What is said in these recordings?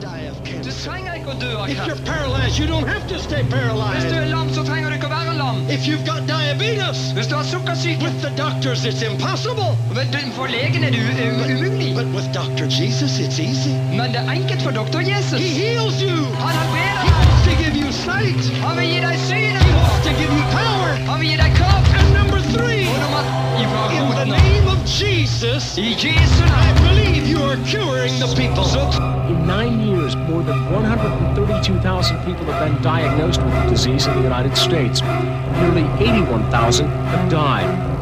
to die of cancer. trenger ikke å dø av If you're paralyzed, you don't have to stay Hvis du paralyzed. er lam, så trenger du ikke være lam. If you've got diabetes, Hvis du har sukkersyke, with the doctors, it's impossible. men for legen er det umulig. But with Dr. Jesus, it's easy. Men det er enkelt for doktor He Jesus. heals you. Han He helbreder deg. wants to give you sight. Han vil gi deg syn. He wants to give you power. Han vil gi deg kraft. And number three, Og nummer ifra in the name of Jesus, I Jesu I navn. believe you are curing the people. In nine years, more than 132,000 people have been diagnosed with the disease in the United States. Nearly 81,000 have died.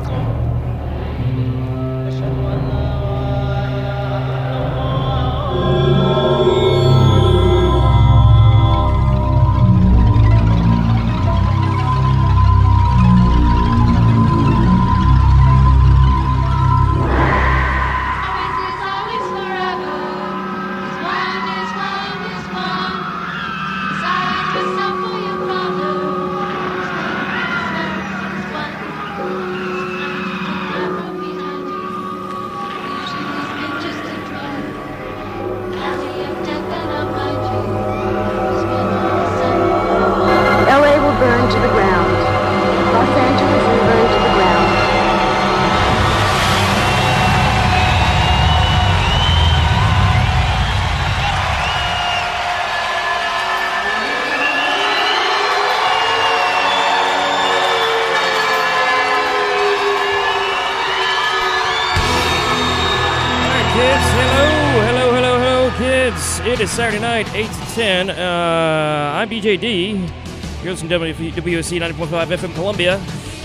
Is 8 to 10. Uh, I'm BJD. You're listening to WC 90.5 FM Columbia.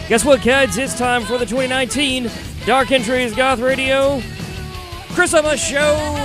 Guess what, kids? It's time for the 2019 Dark Entries Goth Radio Christmas Show.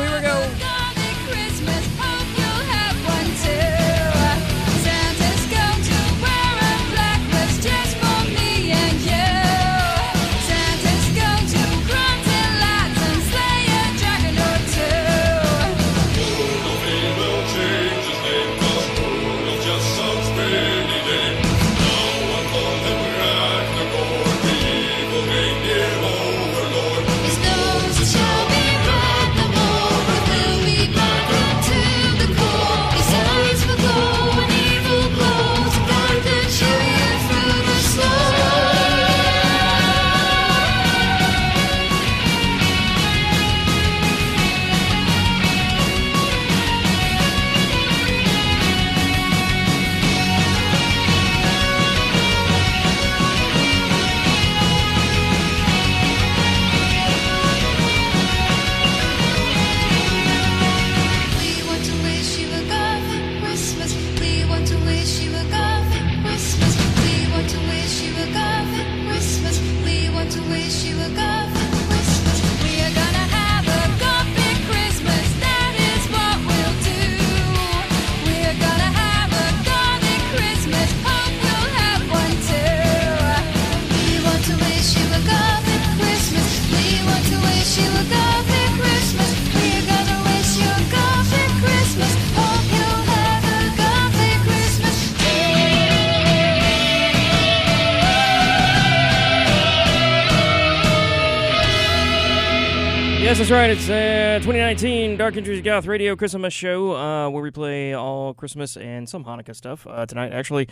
Yes, that's right. It's uh, 2019 Dark Entries Goth Radio Christmas show uh, where we play all Christmas and some Hanukkah stuff uh, tonight. Actually,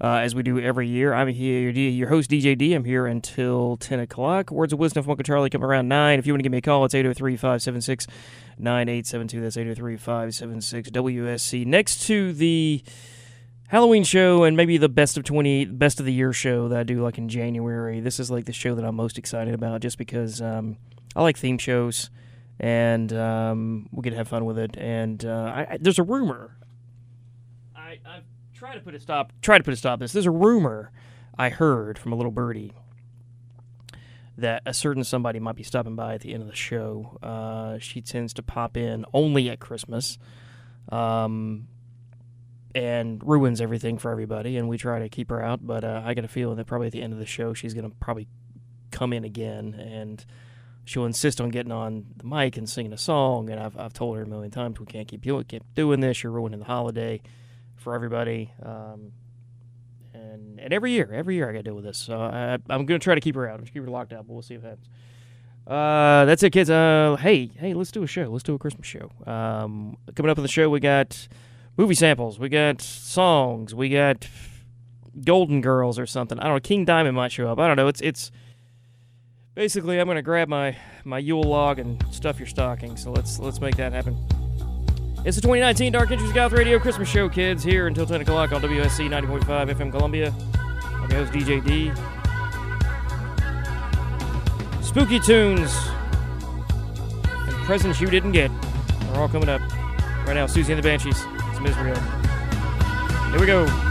uh, as we do every year, I'm here, your, host DJ D. I'm here until 10 o'clock. Words of wisdom from Uncle Charlie come around nine. If you want to give me a call, it's 803-576-9872. That's 803-576 WSC. Next to the Halloween show and maybe the best of 20 best of the year show that I do like in January. This is like the show that I'm most excited about just because um, I like theme shows and um, we get to have fun with it. And uh, I, I, there's a rumor. I, I've tried to put a stop. Try to put a stop to this. There's a rumor I heard from a little birdie that a certain somebody might be stopping by at the end of the show. Uh, she tends to pop in only at Christmas. Um, and ruins everything for everybody. And we try to keep her out, but uh, I got a feeling that probably at the end of the show she's going to probably come in again and she'll insist on getting on the mic and singing a song. And I've, I've told her a million times we can't keep keep doing this. You're ruining the holiday for everybody. Um, and and every year, every year I got to deal with this. So I, I'm going to try to keep her out. I'm keep her locked out, but we'll see what happens. Uh, that's it, kids. Uh, hey, hey, let's do a show. Let's do a Christmas show. Um, coming up on the show, we got movie samples, we got songs, we got Golden Girls or something. I don't know. King Diamond might show up. I don't know. It's it's basically I'm gonna grab my my Yule log and stuff your stocking. So let's let's make that happen. It's the 2019 Dark Entries Goth Radio Christmas Show, kids. Here until 10 o'clock on WSC 90.5 FM Columbia. I'm your host DJ D. Spooky tunes and presents you didn't get are all coming up right now. Siouxsie and the Banshees. It's Misreal. Here we go.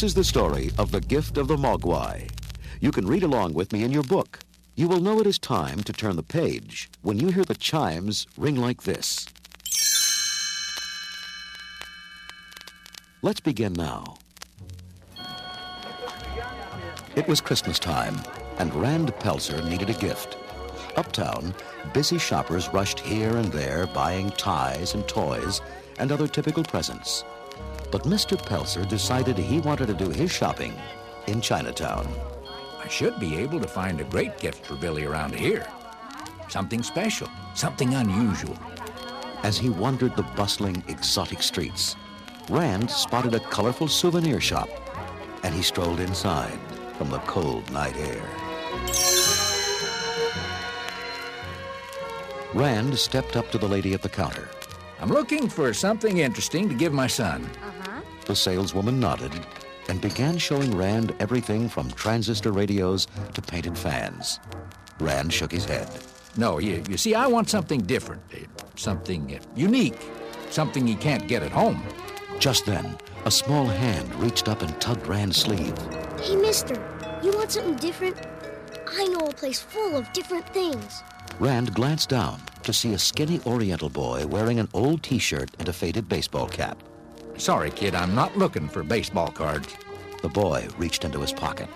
This is the story of the gift of the Mogwai. You can read along with me in your book. You will know it is time to turn the page when you hear the chimes ring like this. Let's begin now. It was Christmas time, and Rand Peltzer needed a gift. Uptown, busy shoppers rushed here and there buying ties and toys and other typical presents. But Mr. Peltzer decided he wanted to do his shopping in Chinatown. I should be able to find a great gift for Billy around here. Something special, something unusual. As he wandered the bustling, exotic streets, Rand spotted a colorful souvenir shop, and he strolled inside from the cold night air. Rand stepped up to the lady at the counter. I'm looking for something interesting to give my son. Uh-huh. The saleswoman nodded and began showing Rand everything from transistor radios to painted fans. Rand shook his head. No, you, you see, I want something different, something uh, unique, something he can't get at home. Just then, a small hand reached up and tugged Rand's sleeve. Hey, mister, you want something different? I know a place full of different things. Rand glanced down to see a skinny Oriental boy wearing an old T-shirt and a faded baseball cap. Sorry, kid, I'm not looking for baseball cards. The boy reached into his pocket.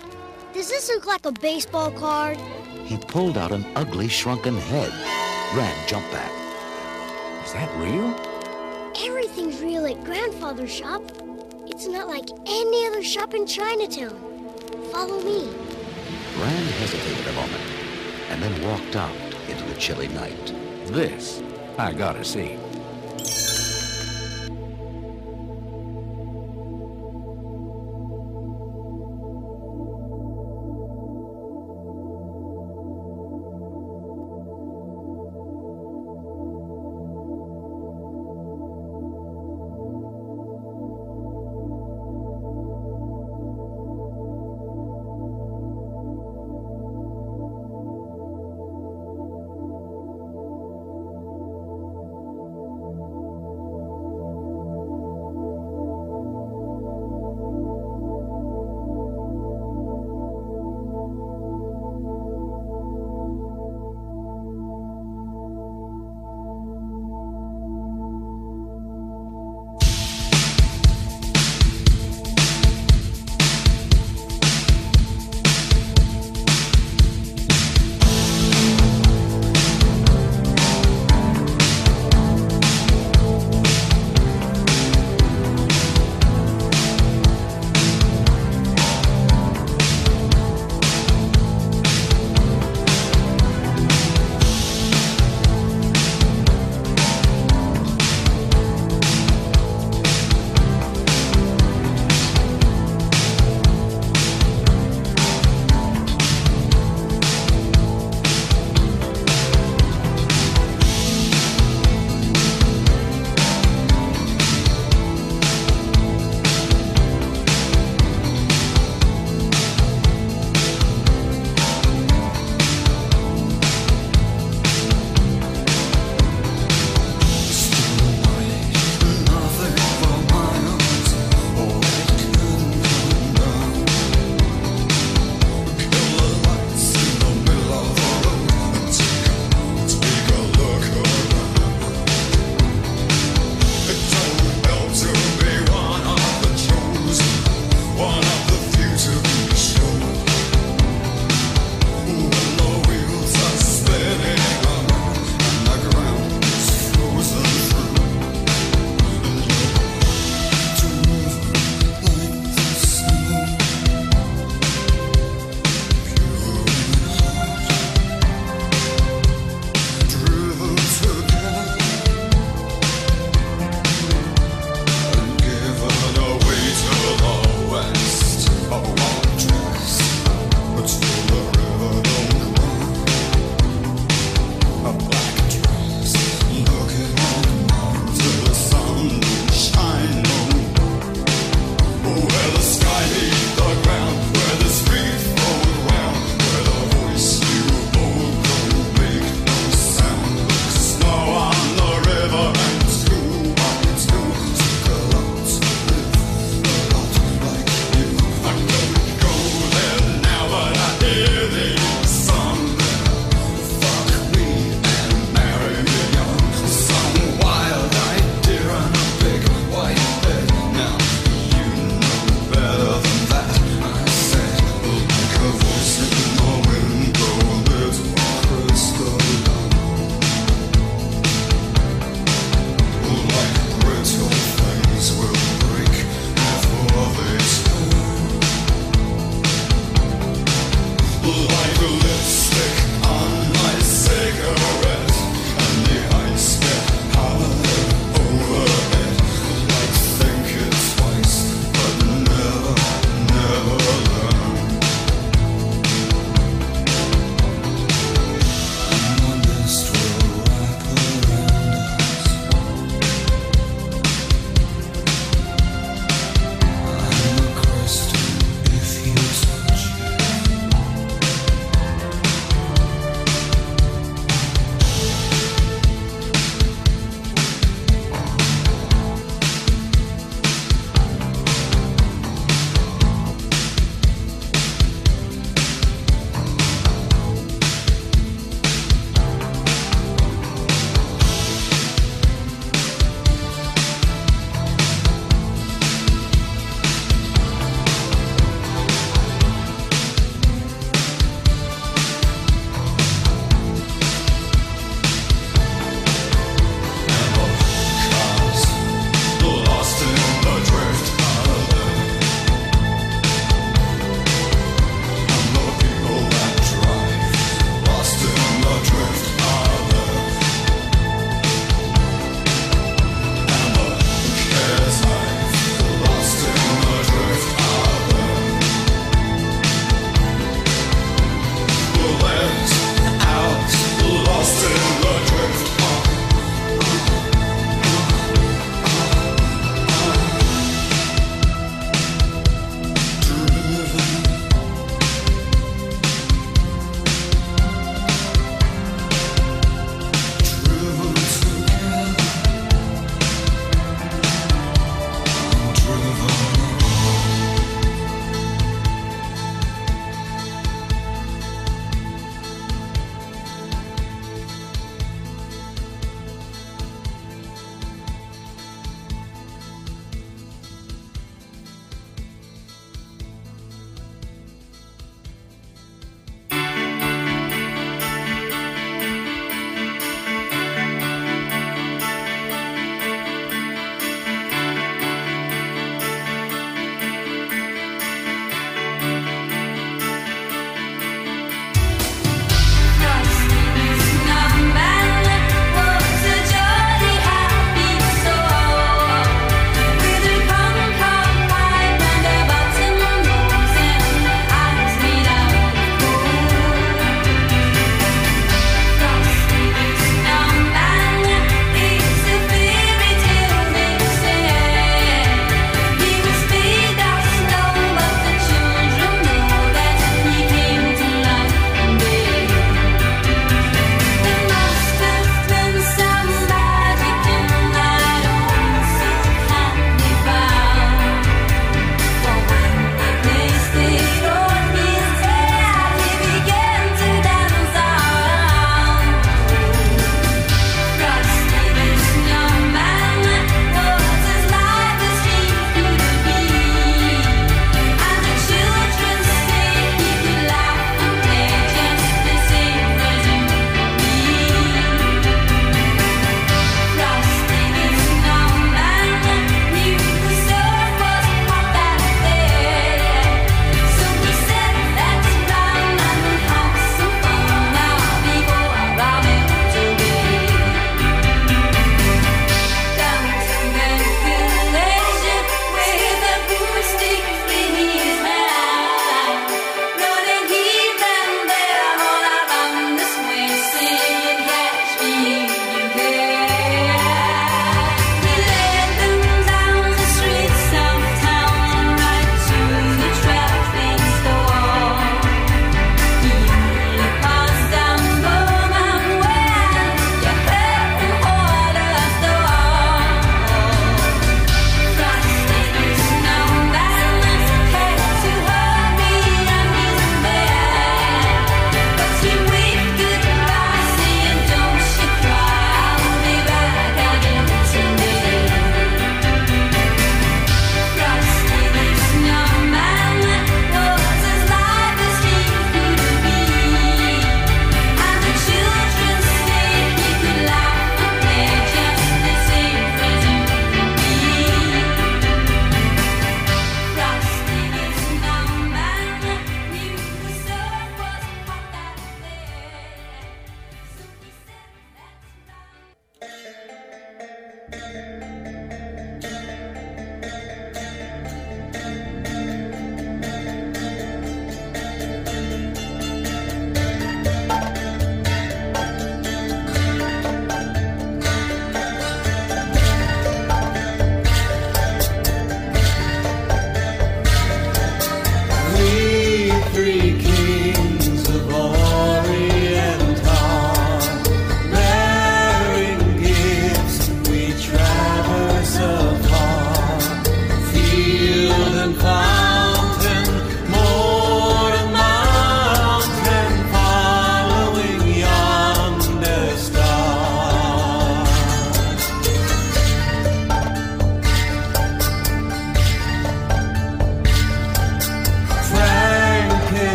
Does this look like a baseball card? He pulled out an ugly shrunken head. Rand jumped back. Is that real? Everything's real at grandfather's shop. It's not like any other shop in Chinatown. Follow me. Rand hesitated a moment and then walked out into the chilly night. This, I gotta see.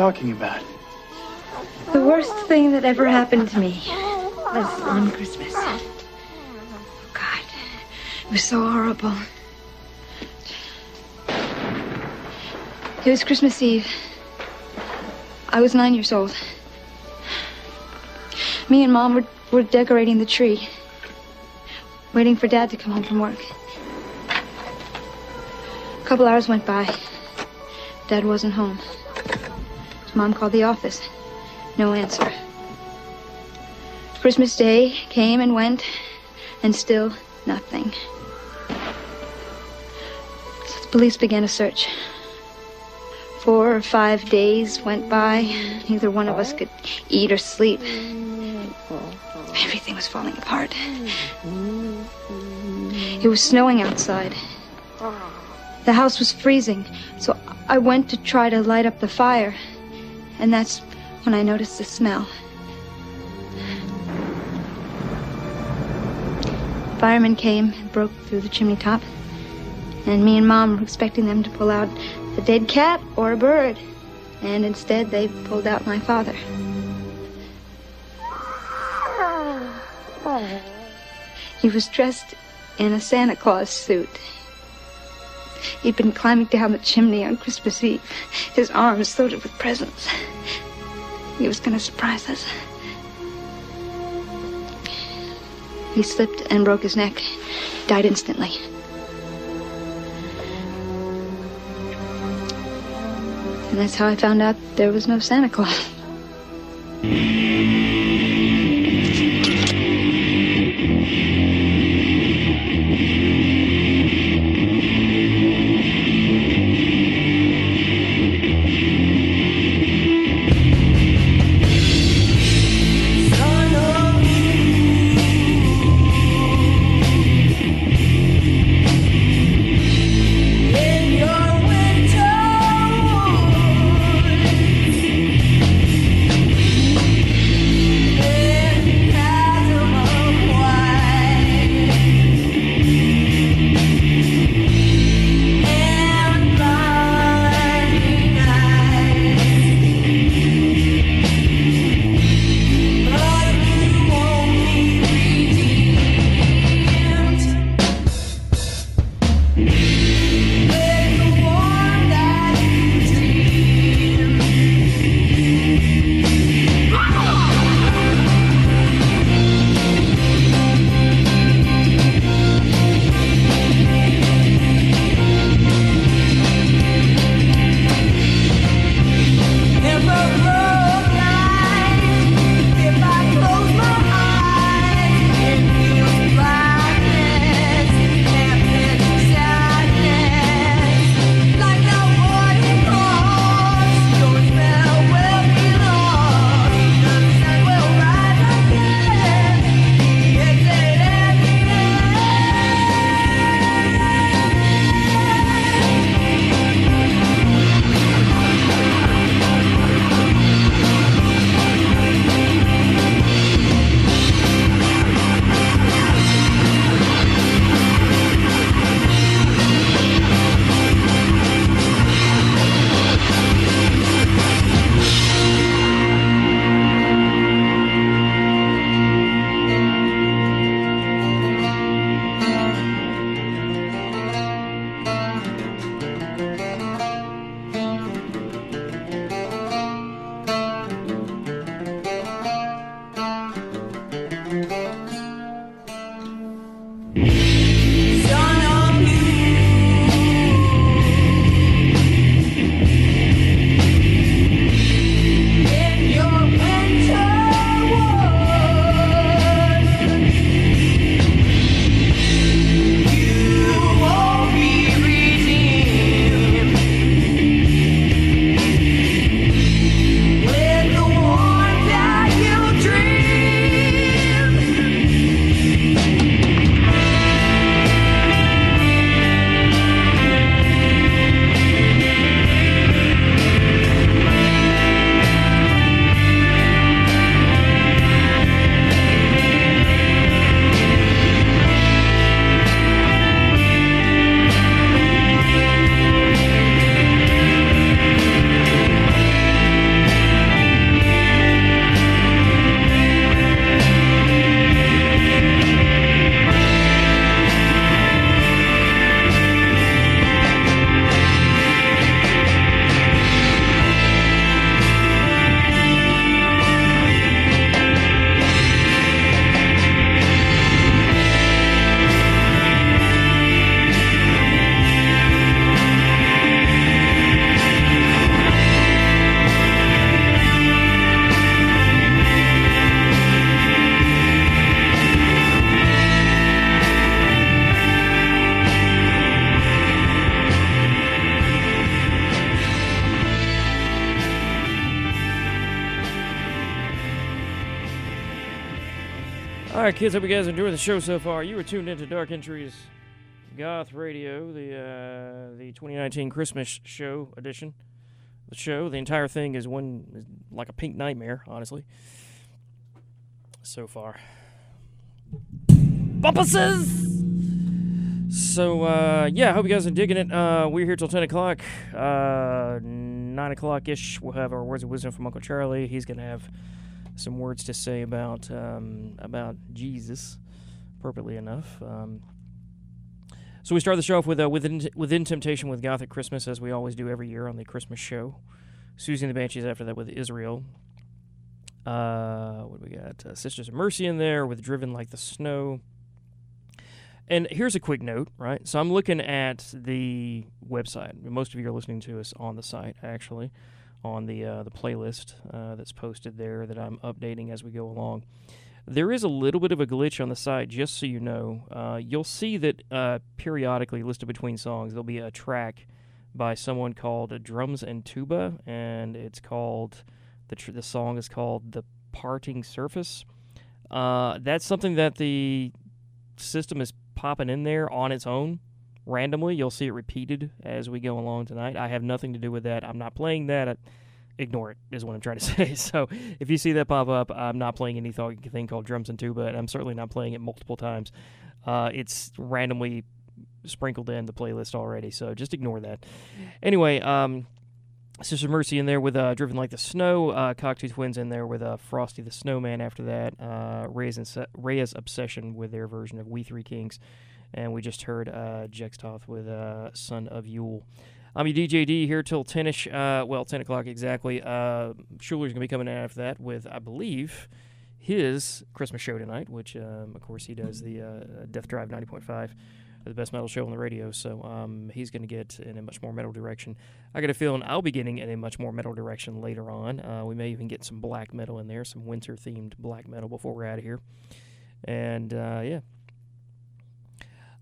Talking about? The worst thing that ever happened to me was on Christmas. Oh, God. It was so horrible. It was Christmas Eve. I was nine years old. Me and Mom were, were decorating the tree, waiting for Dad to come home from work. A couple hours went by. Dad wasn't home. Mom called the office. No answer. Christmas Day came and went, and still nothing. So the police began a search. Four or five days went by. Neither one of us could eat or sleep. Everything was falling apart. It was snowing outside. The house was freezing, so I went to try to light up the fire. And that's when I noticed the smell. Firemen came and broke through the chimney top. And me and Mom were expecting them to pull out a dead cat or a bird. And instead, they pulled out my father. He was dressed in a Santa Claus suit. He'd been climbing down the chimney on Christmas Eve, his arms loaded with presents. He was going to surprise us. He slipped and broke his neck, died instantly. And that's how I found out there was no Santa Claus. kids. Hope you guys enjoying the show so far. You were tuned into Dark Entries Goth Radio, the uh, the 2019 Christmas show edition. The show, the entire thing is one is like a pink nightmare, honestly. So far, bumpuses. So uh, yeah, I hope you guys are digging it. Uh, we're here till 10 o'clock. Uh, nine o'clock ish. We'll have our words of wisdom from Uncle Charlie. He's gonna have some words to say about um, about Jesus, appropriately enough. Um, so we start the show off with uh, within within temptation with Gothic Christmas, as we always do every year on the Christmas show. Siouxsie and the Banshees after that with Israel. Uh, what do we got? Uh, Sisters of Mercy in there with Driven Like the Snow. And here's a quick note, right? So I'm looking at the website. Most of you are listening to us on the site, actually on the uh, the playlist uh, that's posted there that I'm updating as we go along. There is a little bit of a glitch on the site, just so you know. Uh, you'll see that uh, periodically listed between songs there'll be a track by someone called Drums and Tuba, and it's called the tr- the song is called "The Parting Surface." Uh, that's something that the system is popping in there on its own randomly. You'll see it repeated as we go along tonight. I have nothing to do with that. I'm not playing that. I, ignore it is what I'm trying to say. So if you see that pop up, I'm not playing anything thing called drums and tuba, and I'm certainly not playing it multiple times. Uh, it's randomly sprinkled in the playlist already, so just ignore that. Anyway, um, Sister Mercy in there with uh, Driven Like the Snow, uh, Twins in there with uh, Frosty the Snowman after that, uh, Rhea's, Rhea's Obsession with their version of We Three Kings and we just heard uh, Jex Thoth with uh, Son of Yule. I'm your DJD here till 10ish, uh, well, 10 o'clock exactly. Uh, Schuler's going to be coming in after that with, I believe, his Christmas show tonight, which, um, of course, he does the uh, Death Drive 90.5, the best metal show on the radio. So um, he's going to get in a much more metal direction. I got a feeling I'll be getting in a much more metal direction later on. Uh, we may even get some black metal in there, some winter themed black metal before we're out of here. And uh, yeah,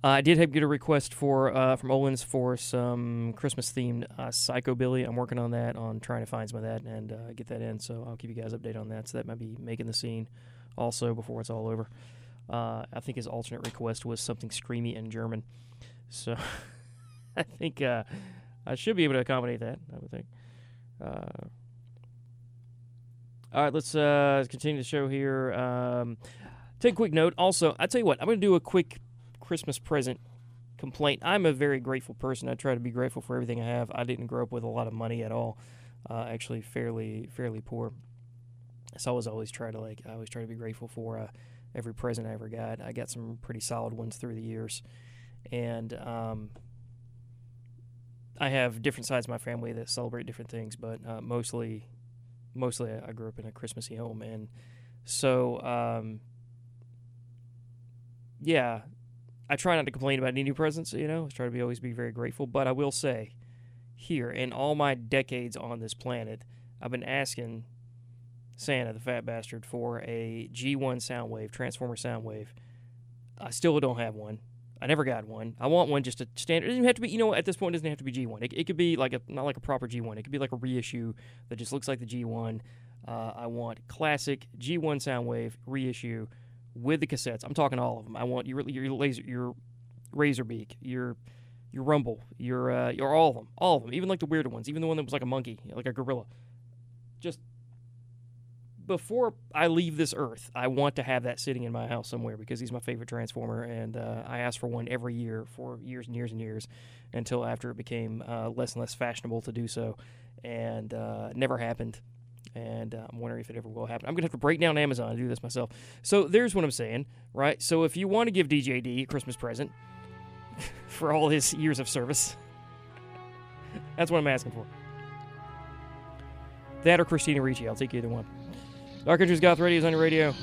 uh, I did have get a request for uh, from Owens for some Christmas themed uh, psychobilly. I'm working on that, on trying to find some of that and uh, get that in. So I'll keep you guys updated on that. So that might be making the scene also before it's all over. Uh, I think his alternate request was something screamy in German. So I think uh, I should be able to accommodate that. I would think. all right, let's continue the show here. Um, take a quick note. Also, I tell you what, I'm going to do a quick Christmas present complaint. I'm a very grateful person. I try to be grateful for everything I have. I didn't grow up with a lot of money at all. Uh, actually, fairly fairly poor. So I always always try to like I always try to be grateful for uh, every present I ever got. I got some pretty solid ones through the years, and um, I have different sides of my family that celebrate different things, but uh, mostly mostly I grew up in a Christmassy home, and so um, yeah, I try not to complain about any new presents, you know. I try to be always be very grateful. But I will say, here in all my decades on this planet, I've been asking Santa, the fat bastard, for a G1 Soundwave, Transformer Soundwave. I still don't have one. I never got one. I want one just a standard. It doesn't have to be, you know, at this point, it doesn't have to be G1. It, it could be like a, not like a proper G1. It could be like a reissue that just looks like the G1. Uh, I want classic G1 Soundwave reissue with the cassettes. I'm talking all of them. I want your your laser, your Razorbeak, your your Rumble, your uh, your all of them, all of them, even like the weirder ones, even the one that was like a monkey, like a gorilla. Just before I leave this earth, I want to have that sitting in my house somewhere because he's my favorite Transformer, and uh, I ask for one every year for years and years and years until after it became uh, less and less fashionable to do so, and uh, never happened and uh, I'm wondering if it ever will happen. I'm gonna have to break down Amazon and do this myself. So there's what I'm saying, right? So if you want to give DJD a Christmas present for all his years of service, that's what I'm asking for. That or Christina Ricci, I'll take either one. Dark Entries Goth Radio is on your radio.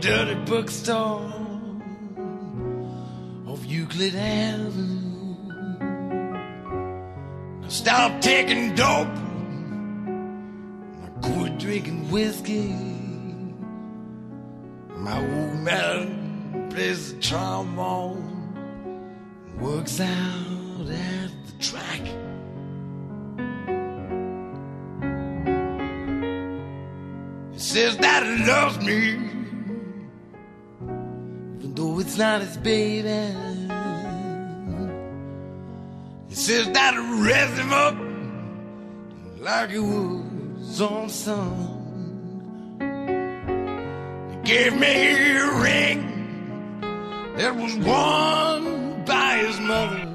Dirty bookstore off Euclid Avenue. I stopped taking dope. I quit drinking whiskey. My old man plays the trombone. Works out at the track. He says that he loves me, it's not his baby. He says that raised him up like it was on son. He gave me a ring that was won by his mother.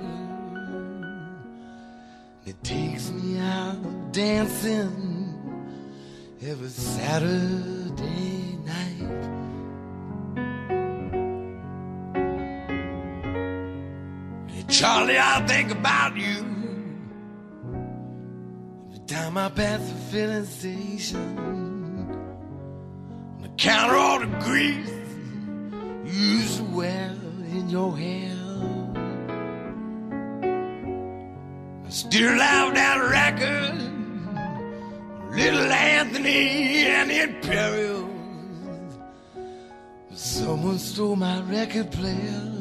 It takes me out dancing every Saturday night. Charlie, I think about you every time I pass the filling station. On account of all the grease you used to wear in your hair. I still have that record, Little Anthony and the Imperials. But someone stole my record player.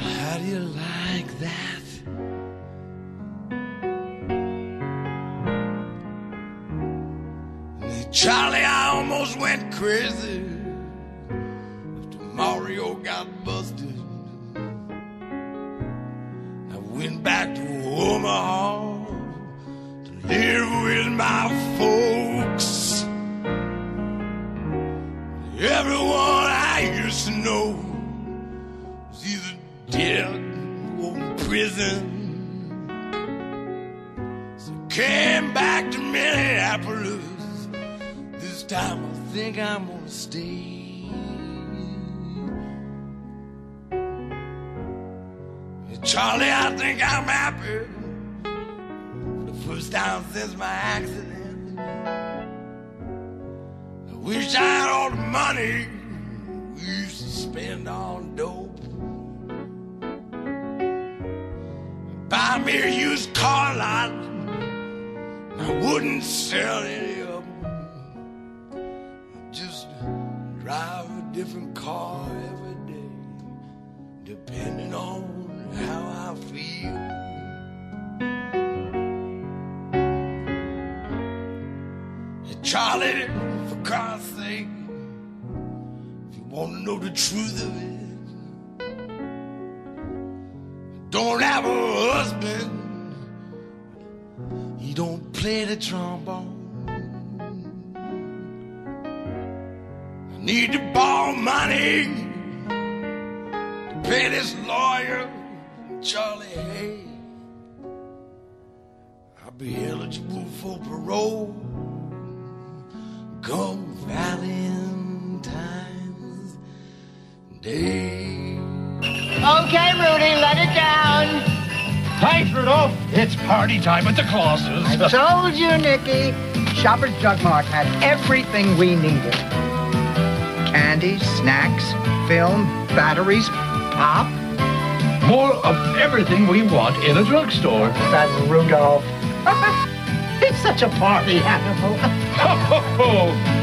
How do you like that? Charlie, I almost went crazy after Mario got busted. I went back to Omaha to live with my folks. Everyone I used to know in prison. So came back to Minneapolis. This time I think I'm gonna stay. Charlie, I think I'm happy. For the first time since my accident. I wish I had all the money we used to spend on dope. Buy me a used car lot. I wouldn't sell any of them. I Just drive a different car every day, depending on how I feel. Charlie, for God's sake, if you want to know the truth of it, don't have a husband. He don't play the trombone. I need to borrow money to pay this lawyer, Charlie Hay. I'll be eligible for parole come Valentine's Day. Okay, Rudy, let it down. Thanks, Rudolph. It's party time at the Clauses. I told you, Nicky. Shoppers Drug Mart had everything we needed. Candy, snacks, film, batteries, pop. More of everything we want in a drugstore. That Rudolph. He's such a party animal. Ho, ho, ho.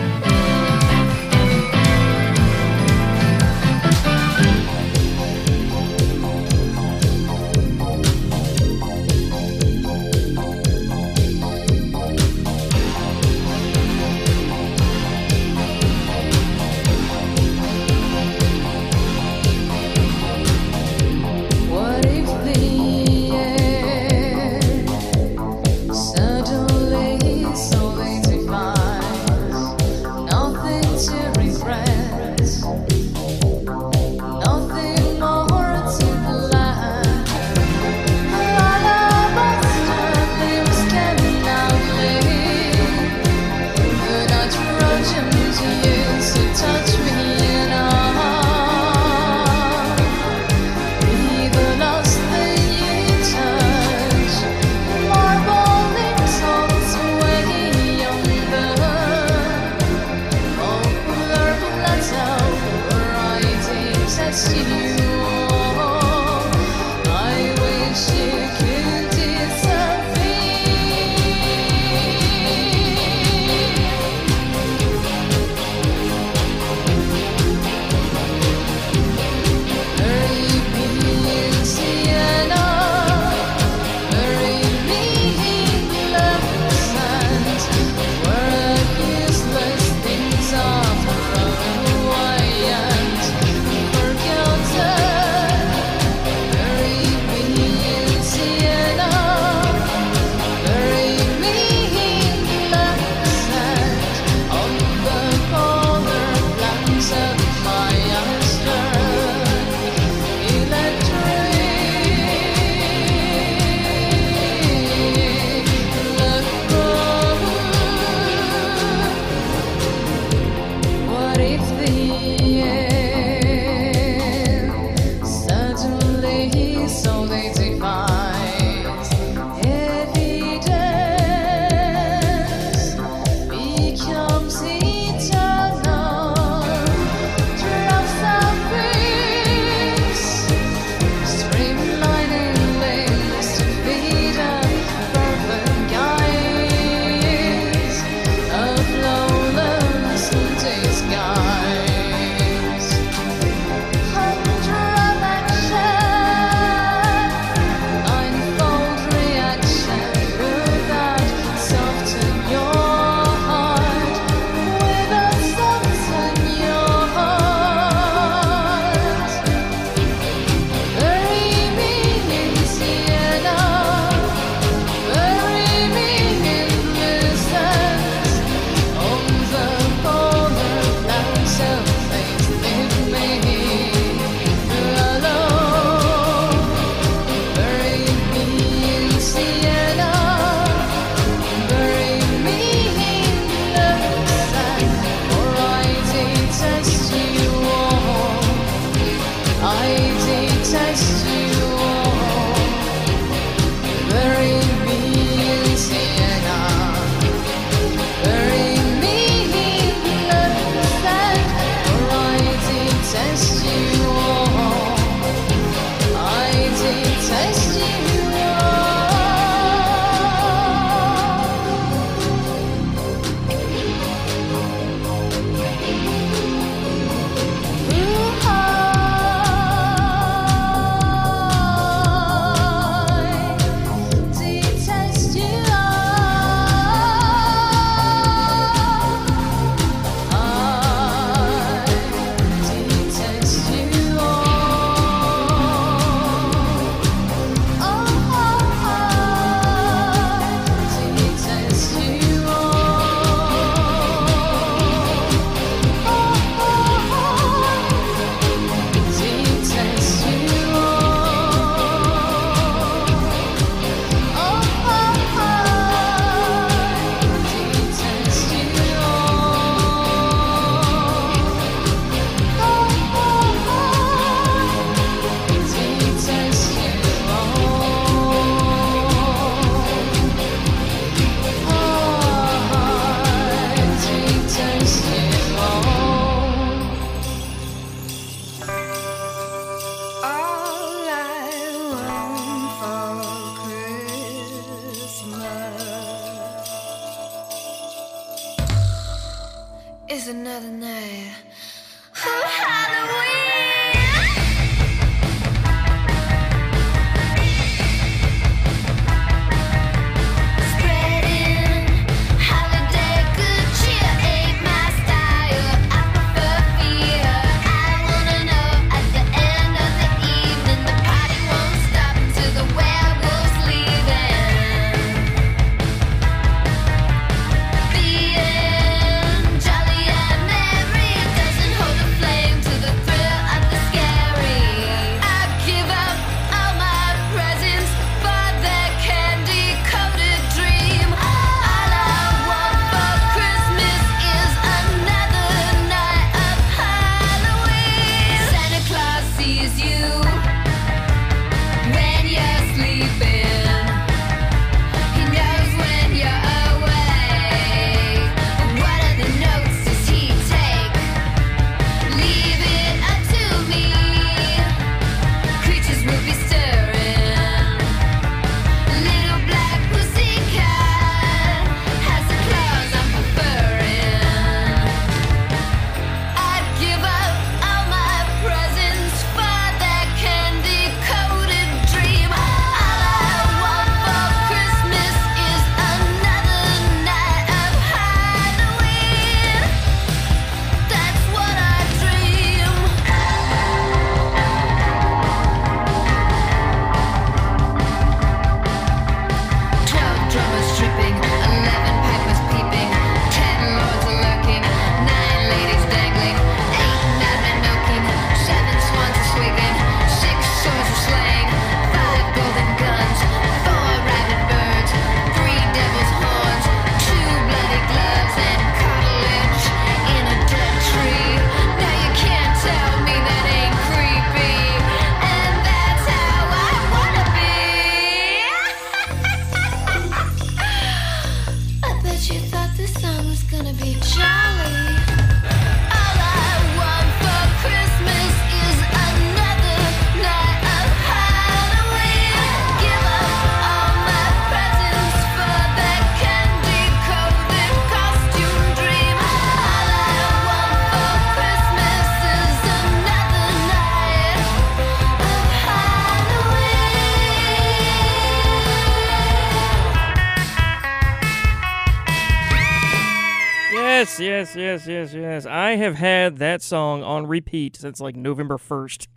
Yes, yes, yes, yes. I have had that song on repeat since like November 1st.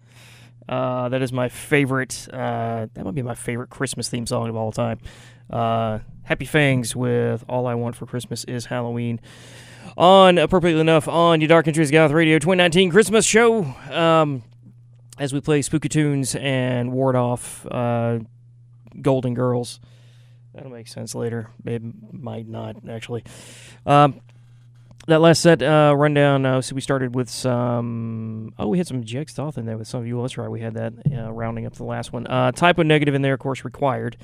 Uh, that is my favorite. Uh, that might be my favorite Christmas theme song of all time. Uh, Happy Fangs with All I Want for Christmas is Halloween. On, appropriately enough, on your Dark Entries Goth Radio 2019 Christmas show. Um, as we play spooky tunes and ward off uh, Golden Girls. That'll make sense later. It might not, actually. Um, that last set uh, rundown, uh, so we started with some. Oh, we had some Jex Thoth in there with some of you. That's right, we had that uh, rounding up the last one. Uh, Type O Negative in there, of course, required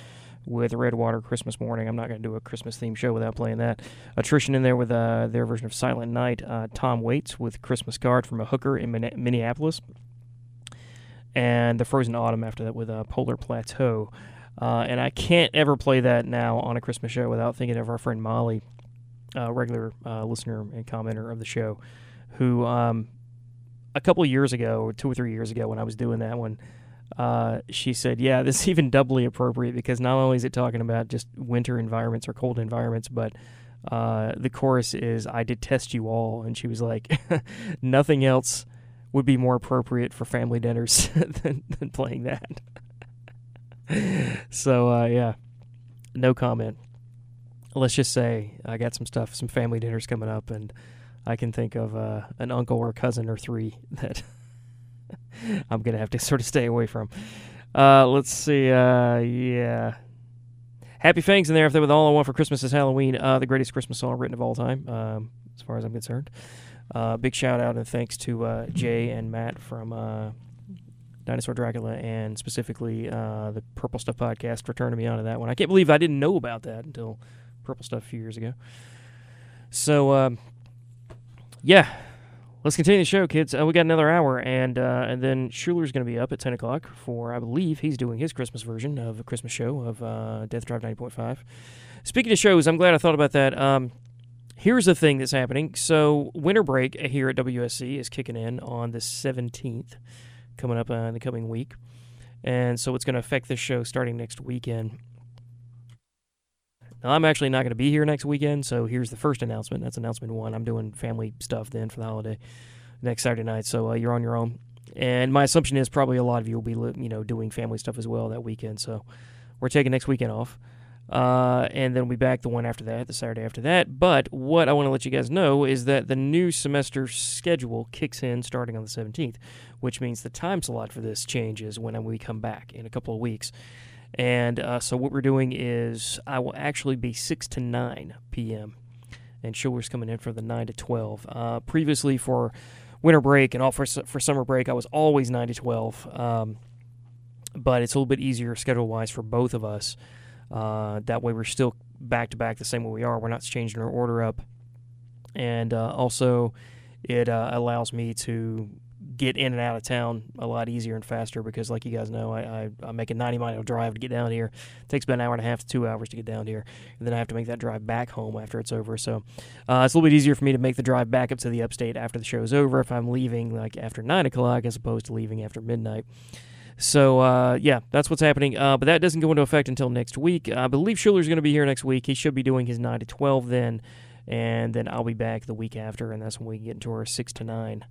with Red Water Christmas Mourning. I'm not going to do a Christmas theme show without playing that. Attrition in there with uh, their version of Silent Night. Uh, Tom Waits with Christmas Card from a hooker in Min- Minneapolis. And the Frozen Autumn after that with Polar Plateau. Uh, and I can't ever play that now on a Christmas show without thinking of our friend Molly, a regular uh, listener and commenter of the show, who um, a couple years ago, two or three years ago, when I was doing that one, uh, she said, "Yeah, this is even doubly appropriate because not only is it talking about just winter environments or cold environments, but uh, the chorus is "I detest you all," and she was like, "Nothing else would be more appropriate for family dinners than, than playing that." so uh, yeah, no comment. Let's just say I got some stuff, some family dinners coming up, and I can think of uh, an uncle or cousin or three that I'm gonna have to sort of stay away from. Uh, let's see. Uh, yeah. Happy Fangs in there. If they were all I want for Christmas is Halloween, uh, the greatest Christmas song written of all time, um, as far as I'm concerned. Uh, big shout out and thanks to uh, Jay and Matt from Dinosaur Dracula and specifically the Purple Stuff podcast for turning me on to that one. I can't believe I didn't know about that until Purple Stuff a few years ago. So, um, yeah, let's continue the show, kids. Uh, we got another hour, and uh, and then Schuler's going to be up at ten o'clock for I believe he's doing his Christmas version of a Christmas show of uh, Death Drive ninety point five. Speaking of shows, I'm glad I thought about that. Um, here's the thing that's happening. So winter break here at WSC is kicking in on the seventeenth, coming up uh, in the coming week, and so it's going to affect this show starting next weekend. Now, I'm actually not going to be here next weekend, so here's the first announcement. That's announcement one. I'm doing family stuff then for the holiday next Saturday night, so uh, you're on your own. And my assumption is probably a lot of you will be, you know, doing family stuff as well that weekend. So we're taking next weekend off, uh, and then we'll be back the one after that, the Saturday after that. But what I want to let you guys know is that the new semester schedule kicks in starting on the 17th, which means the time slot for this changes when we come back in a couple of weeks. And uh, so what we're doing is I will actually be 6 to 9 p.m. And Schuler's coming in for the 9 to 12. Uh, previously for winter break and all for, for summer break, I was always 9 to 12. Um, but it's a little bit easier schedule wise for both of us. Uh, that way we're still back to back the same way we are. We're not changing our order up. And uh, also, it uh, allows me to get in and out of town a lot easier and faster because, like you guys know, I, I, I make a 90 mile drive to get down here. It takes about an hour and a half to two hours to get down here. And then I have to make that drive back home after it's over. So uh, it's a little bit easier for me to make the drive back up to the upstate after the show is over if I'm leaving like after 9 o'clock as opposed to leaving after midnight. So uh, yeah, that's what's happening. Uh, but that doesn't go into effect until next week. I believe Schuler's going to be here next week. He should be doing his nine to twelve then, and then I'll be back the week after, and that's when we get into our six to nine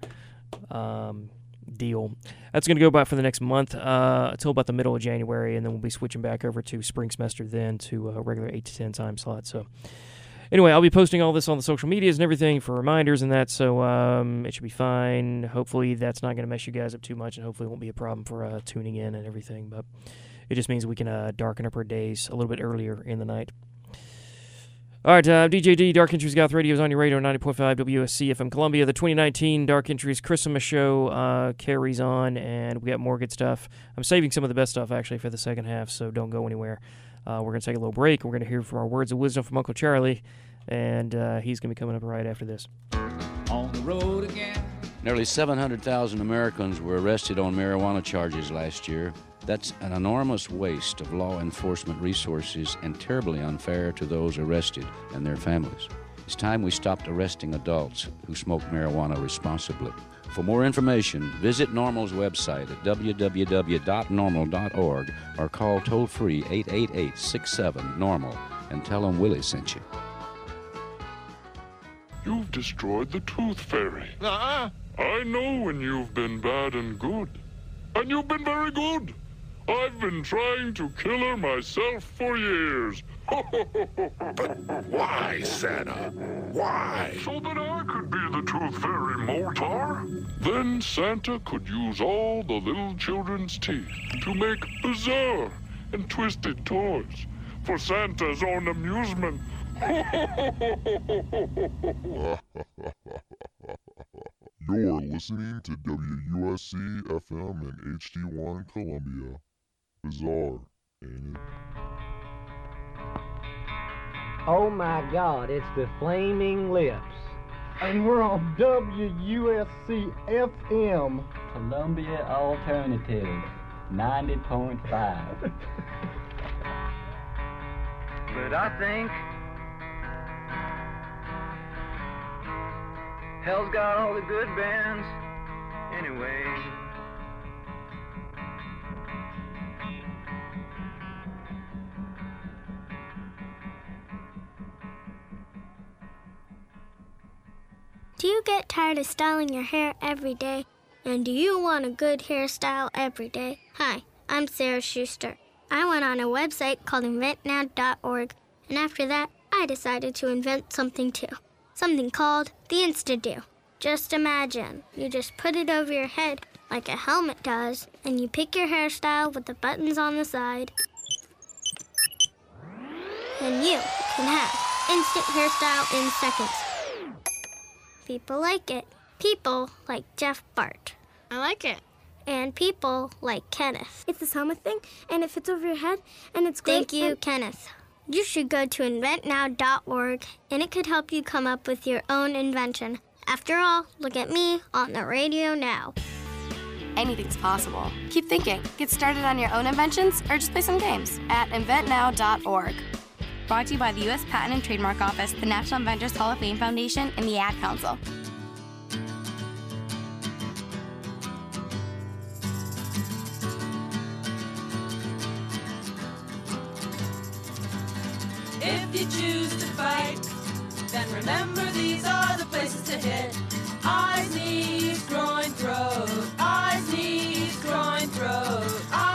um, deal. That's going to go about for the next month uh, until about the middle of January, and then we'll be switching back over to spring semester then to a regular eight to ten time slot. So. Anyway, I'll be posting all this on the social medias and everything for reminders and that, so um, it should be fine. Hopefully, that's not going to mess you guys up too much, and hopefully, it won't be a problem for uh, tuning in and everything. But it just means we can uh, darken up our days a little bit earlier in the night. All right, uh, DJD Dark Entries Goth Radio is on your radio 90.5 WSC FM Columbia. The 2019 Dark Entries Christmas show uh, carries on, and we got more good stuff. I'm saving some of the best stuff actually for the second half, so don't go anywhere. Uh, we're going to take a little break. We're going to hear from our words of wisdom from Uncle Charlie, and uh, he's going to be coming up right after this. On the road again. Nearly 700,000 Americans were arrested on marijuana charges last year. That's an enormous waste of law enforcement resources and terribly unfair to those arrested and their families. It's time we stopped arresting adults who smoke marijuana responsibly. For more information, visit NORML's website at www.norml.org or call toll free 888 67 NORML and tell them Willie sent you. You've destroyed the Tooth Fairy. Uh-uh. I know when you've been bad and good. And you've been very good. I've been trying to kill her myself for years. but why, Santa? Why? So that I could be the Tooth Fairy Mortar. Then Santa could use all the little children's teeth to make bizarre and twisted toys for Santa's own amusement. You're listening to WUSC FM and HD1 Columbia. Bizarre, ain't it? Oh my god, it's the Flaming Lips. And we're on WUSC FM. Columbia Alternative 90.5. But I think Hell's got all the good bands anyway. Do you get tired of styling your hair every day? And do you want a good hairstyle every day? Hi, I'm Sarah Schuster. I went on a website called inventnow.org, and after that, I decided to invent something too. Something called the InstaDo. Just imagine, you just put it over your head like a helmet does, and you pick your hairstyle with the buttons on the side. And you can have instant hairstyle in seconds. People like it. People like Jeff Bart. I like it. And people like Kenneth. It's this helmet thing, and it fits over your head, and it's great. Thank you, and- Kenneth. You should go to inventnow.org, and it could help you come up with your own invention. After all, look at me on the radio now. Anything's possible. Keep thinking. Get started on your own inventions or just play some games at inventnow.org. Brought to you by the U.S. Patent and Trademark Office, the National Inventors Hall of Fame Foundation, and the Ad Council. If you choose to fight, then remember these are the places to hit. Eyes, knees, groin, throat. Eyes, knees, groin, throat. Eyes,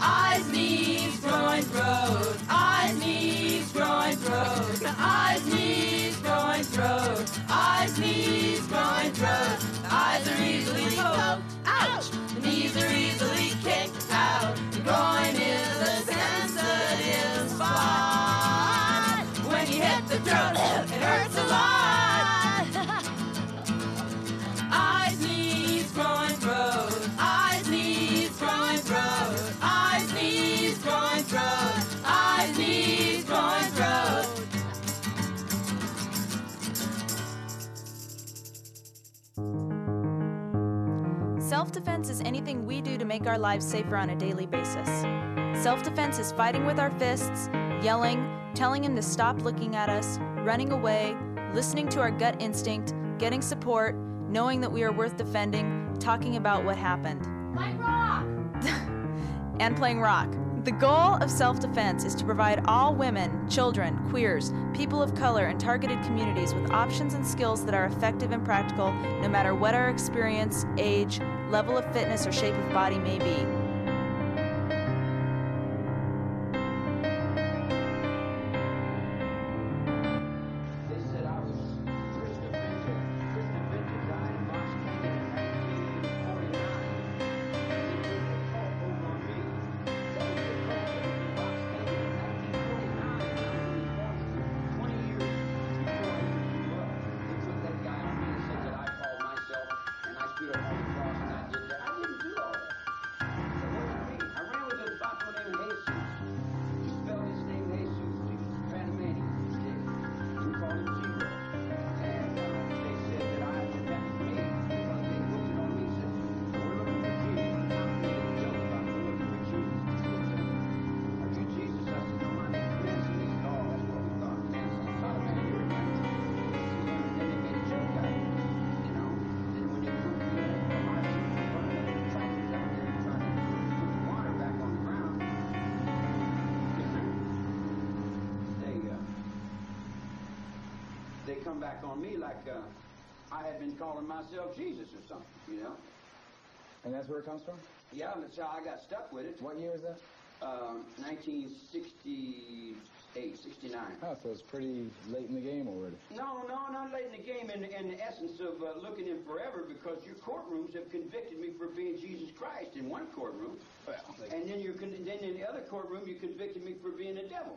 Eyes, knees, groin, throat. Eyes, knees, Eyes, knees, groin, throat. Eyes, knees, groin, throat. The eyes are easily poked. Ouch! The knees are easily kicked out. The groin is Self defense is anything we do to make our lives safer on a daily basis. Self defense is fighting with our fists, yelling, telling him to stop looking at us, running away, listening to our gut instinct, getting support, knowing that we are worth defending, talking about what happened. Like rock! and playing rock. The goal of self defense is to provide all women, children, queers, people of color, and targeted communities with options and skills that are effective and practical no matter what our experience, age, level of fitness, or shape of body may be. Come back on me like uh, I had been calling myself Jesus or something, you know? And that's where it comes from? Yeah, that's how I got stuck with it. What year was that? Um, 1968, 69. Oh, so it's pretty late in the game already. No, no, not late in the game in, in the essence of uh, looking in forever because your courtrooms have convicted me for being Jesus Christ in one courtroom. and then, you're con- then in the other courtroom, you convicted me for being a devil.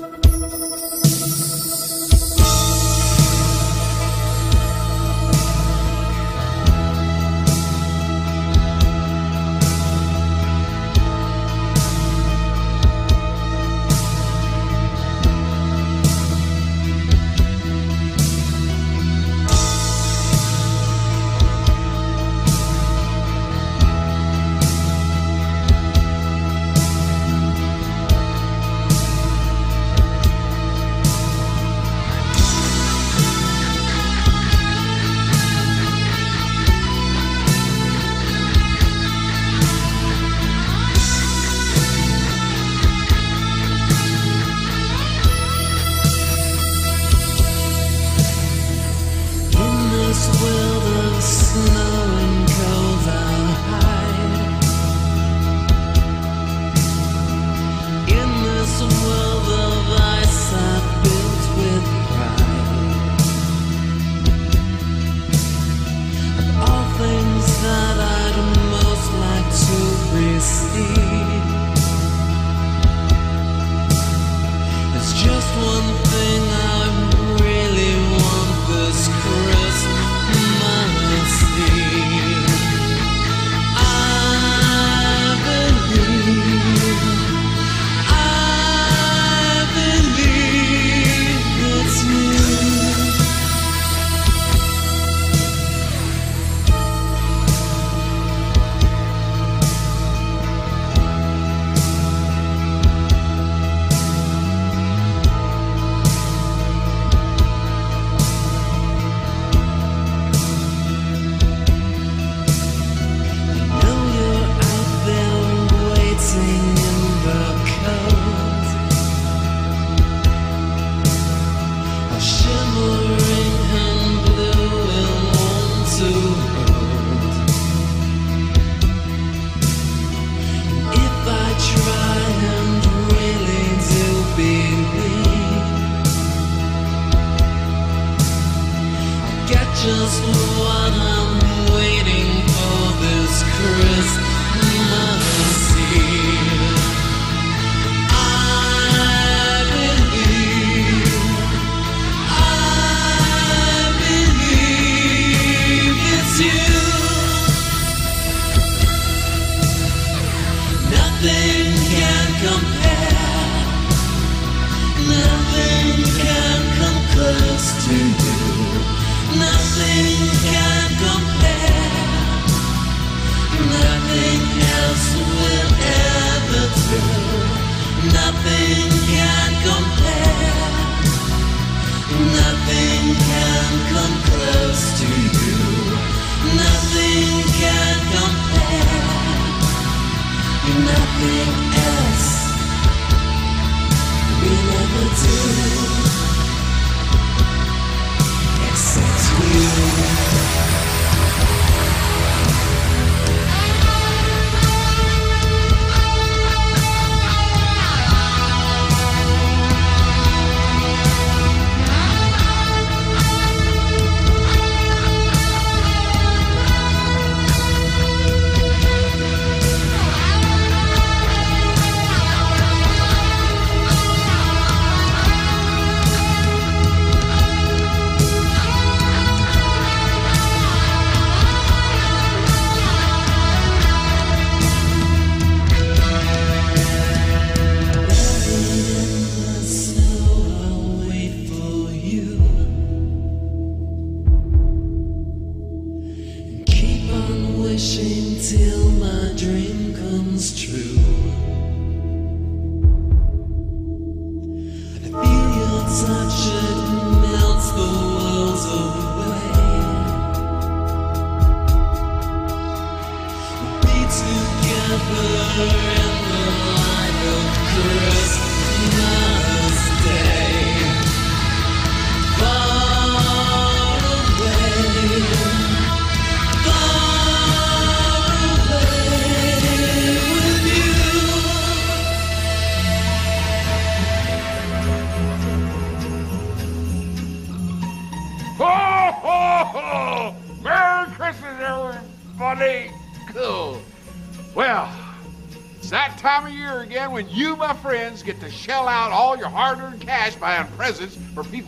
Thank you.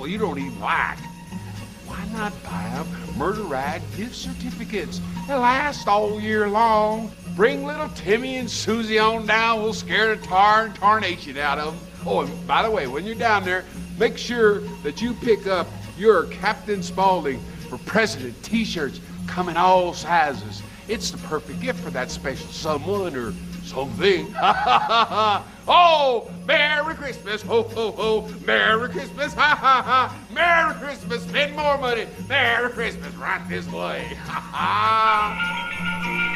People you don't even like. Why not buy Murder Ride gift certificates? They last all year long. Bring little Timmy and Susie on down. We'll scare the tar and tarnation out of them. Oh, and by the way, when you're down there, make sure that you pick up your Captain Spaulding for President t-shirts come in all sizes. It's the perfect gift for that special someone or something. oh, Merry Christmas. Ho, ho, ho. Merry Christmas. Ha, ha, ha. Merry Christmas. Spend more money. Merry Christmas. Right this way. Ha, ha.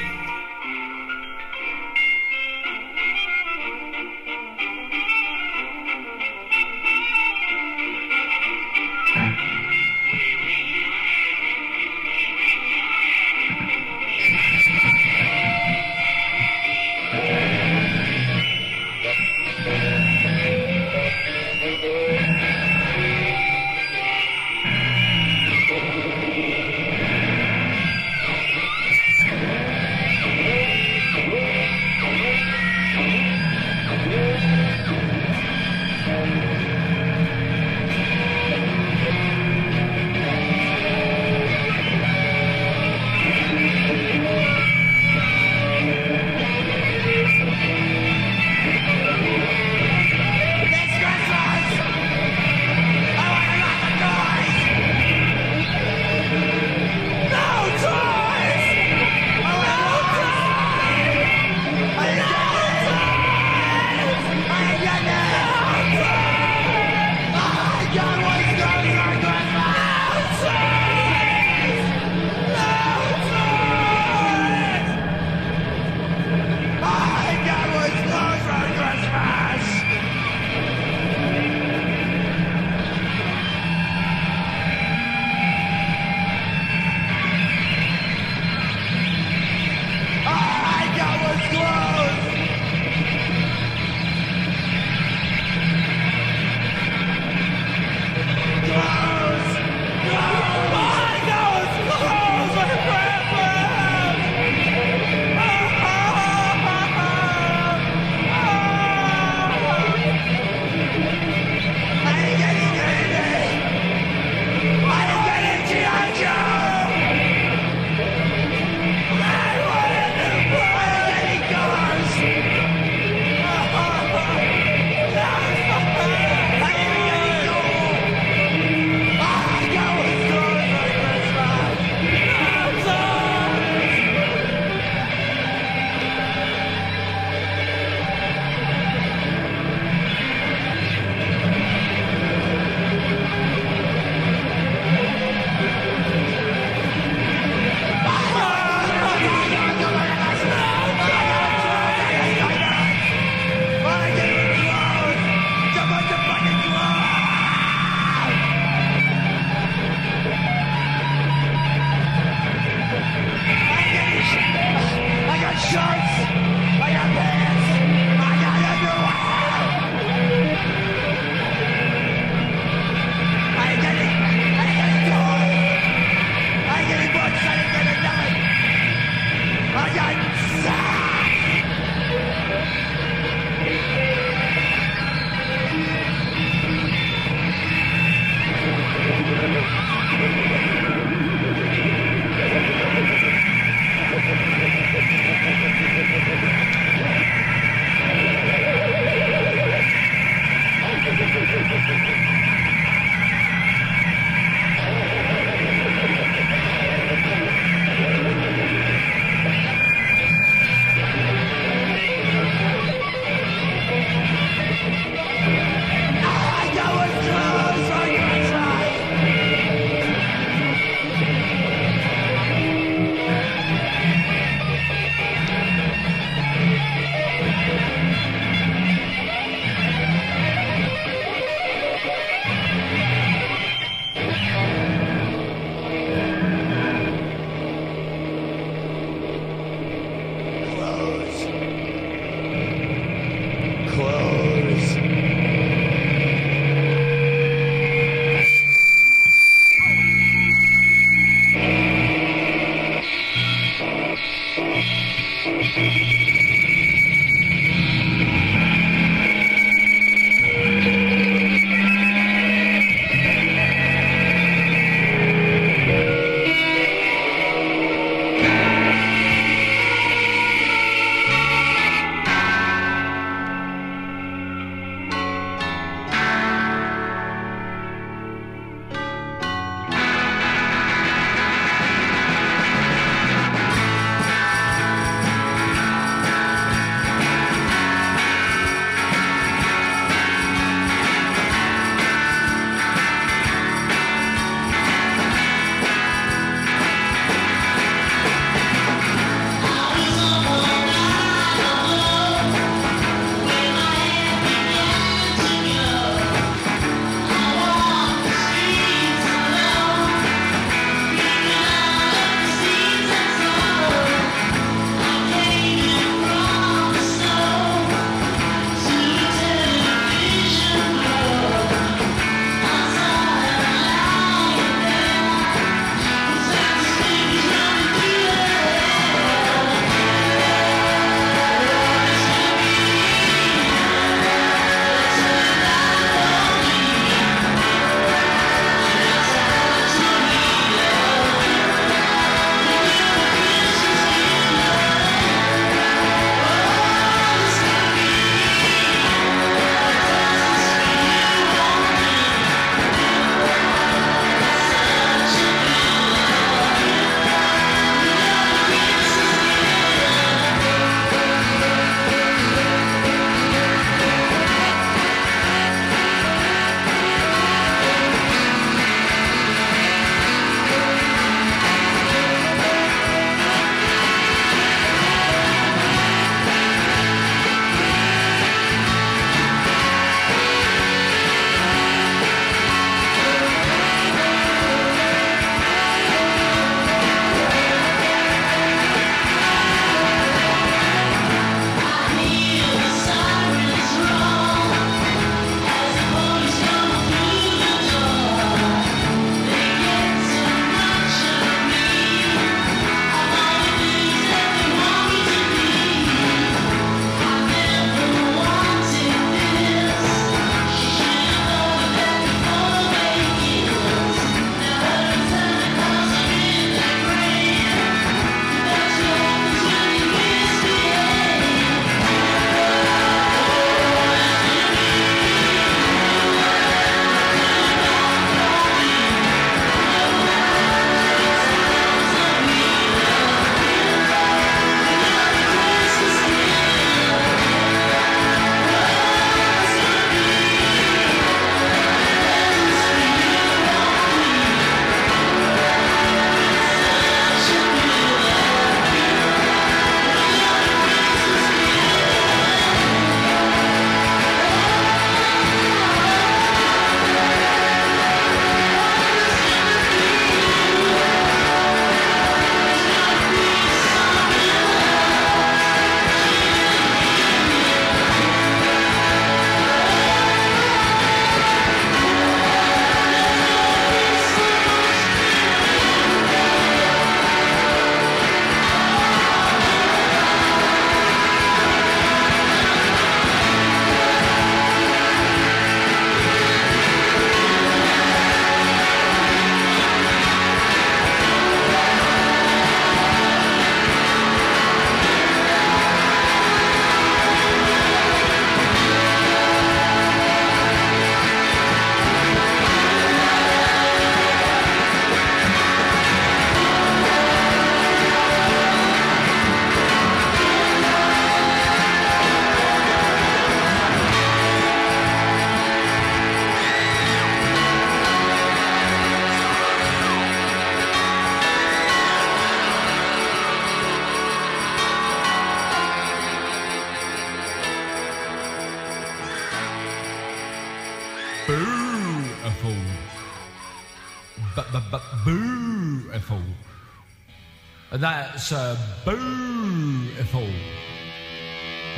And that's uh, beautiful.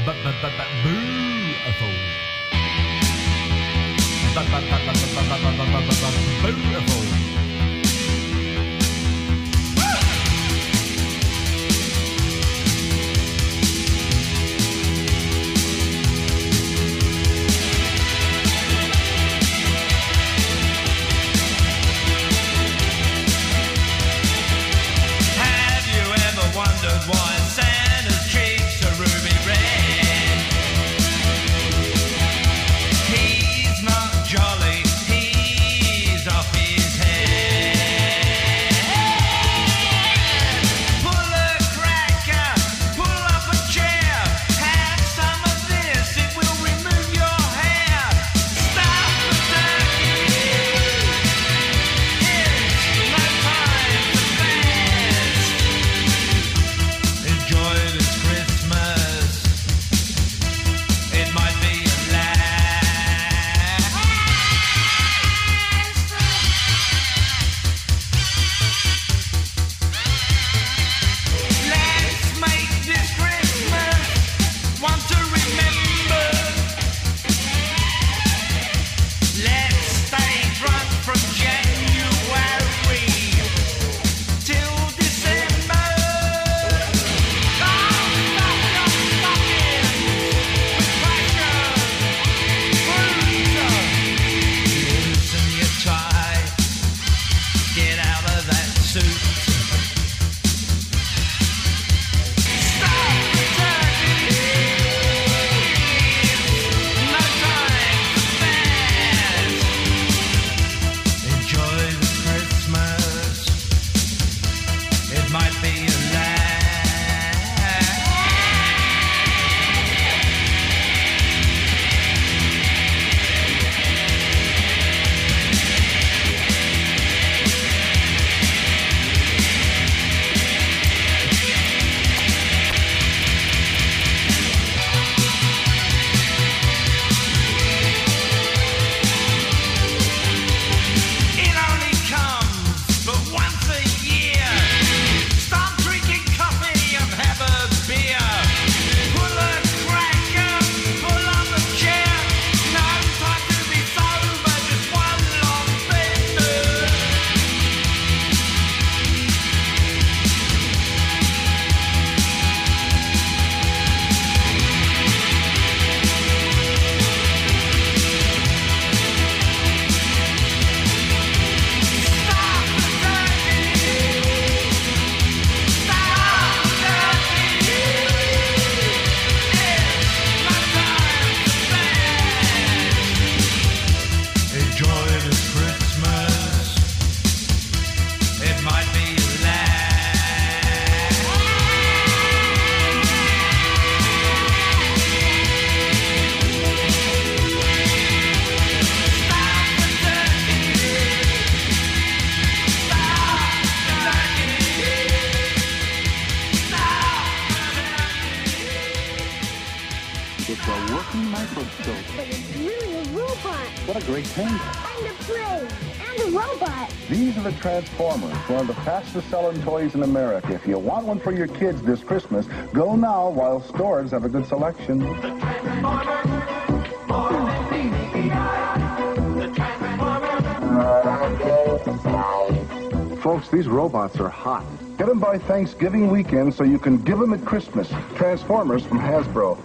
Beautiful. Beautiful. Transformers, one of the fastest selling toys in America. If you want one for your kids this Christmas, go now while stores have a good selection. Folks, these robots are hot. Get them by Thanksgiving weekend so you can give them at Christmas. Transformers from Hasbro.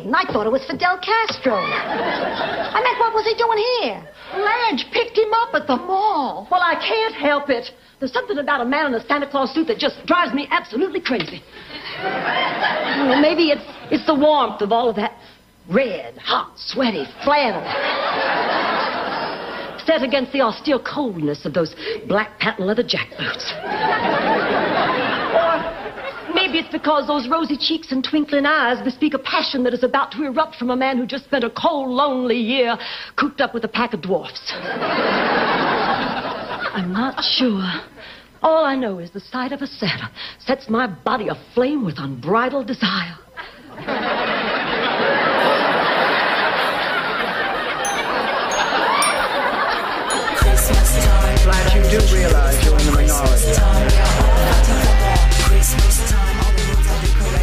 I thought it was Fidel Castro. I meant, what was he doing here? Blanche picked him up at the mall. Well, I can't help it. There's something about a man in a Santa Claus suit that just drives me absolutely crazy. Well, maybe it's, it's the warmth of all of that red, hot, sweaty flannel. Set against the austere coldness of those black patent leather jackboots. Or maybe it's because those rosy cheeks and twinkling eyes bespeak a passion that is about to erupt from a man who just spent a cold, lonely year cooped up with a pack of dwarfs. I'm not sure. All I know is the sight of a Santa sets my body aflame with unbridled desire. Blanche, you do realize you're in the minority.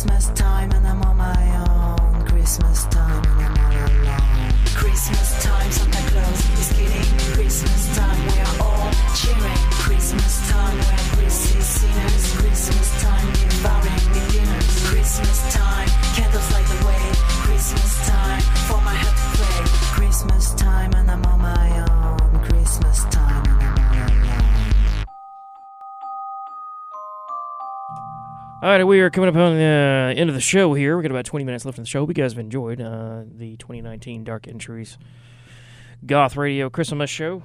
Christmas time, and I'm on my own. Christmas time, and I'm all alone. Christmas time, Santa Claus is kidding. Christmas time, we are all cheering. Christmas time, we're prissy sinners. Christmas time, devouring beginners. Christmas time, All right, we are coming up on the end of the show here. we got about 20 minutes left in the show. Hope you guys have enjoyed uh, the 2019 Dark Entries Goth Radio Christmas show.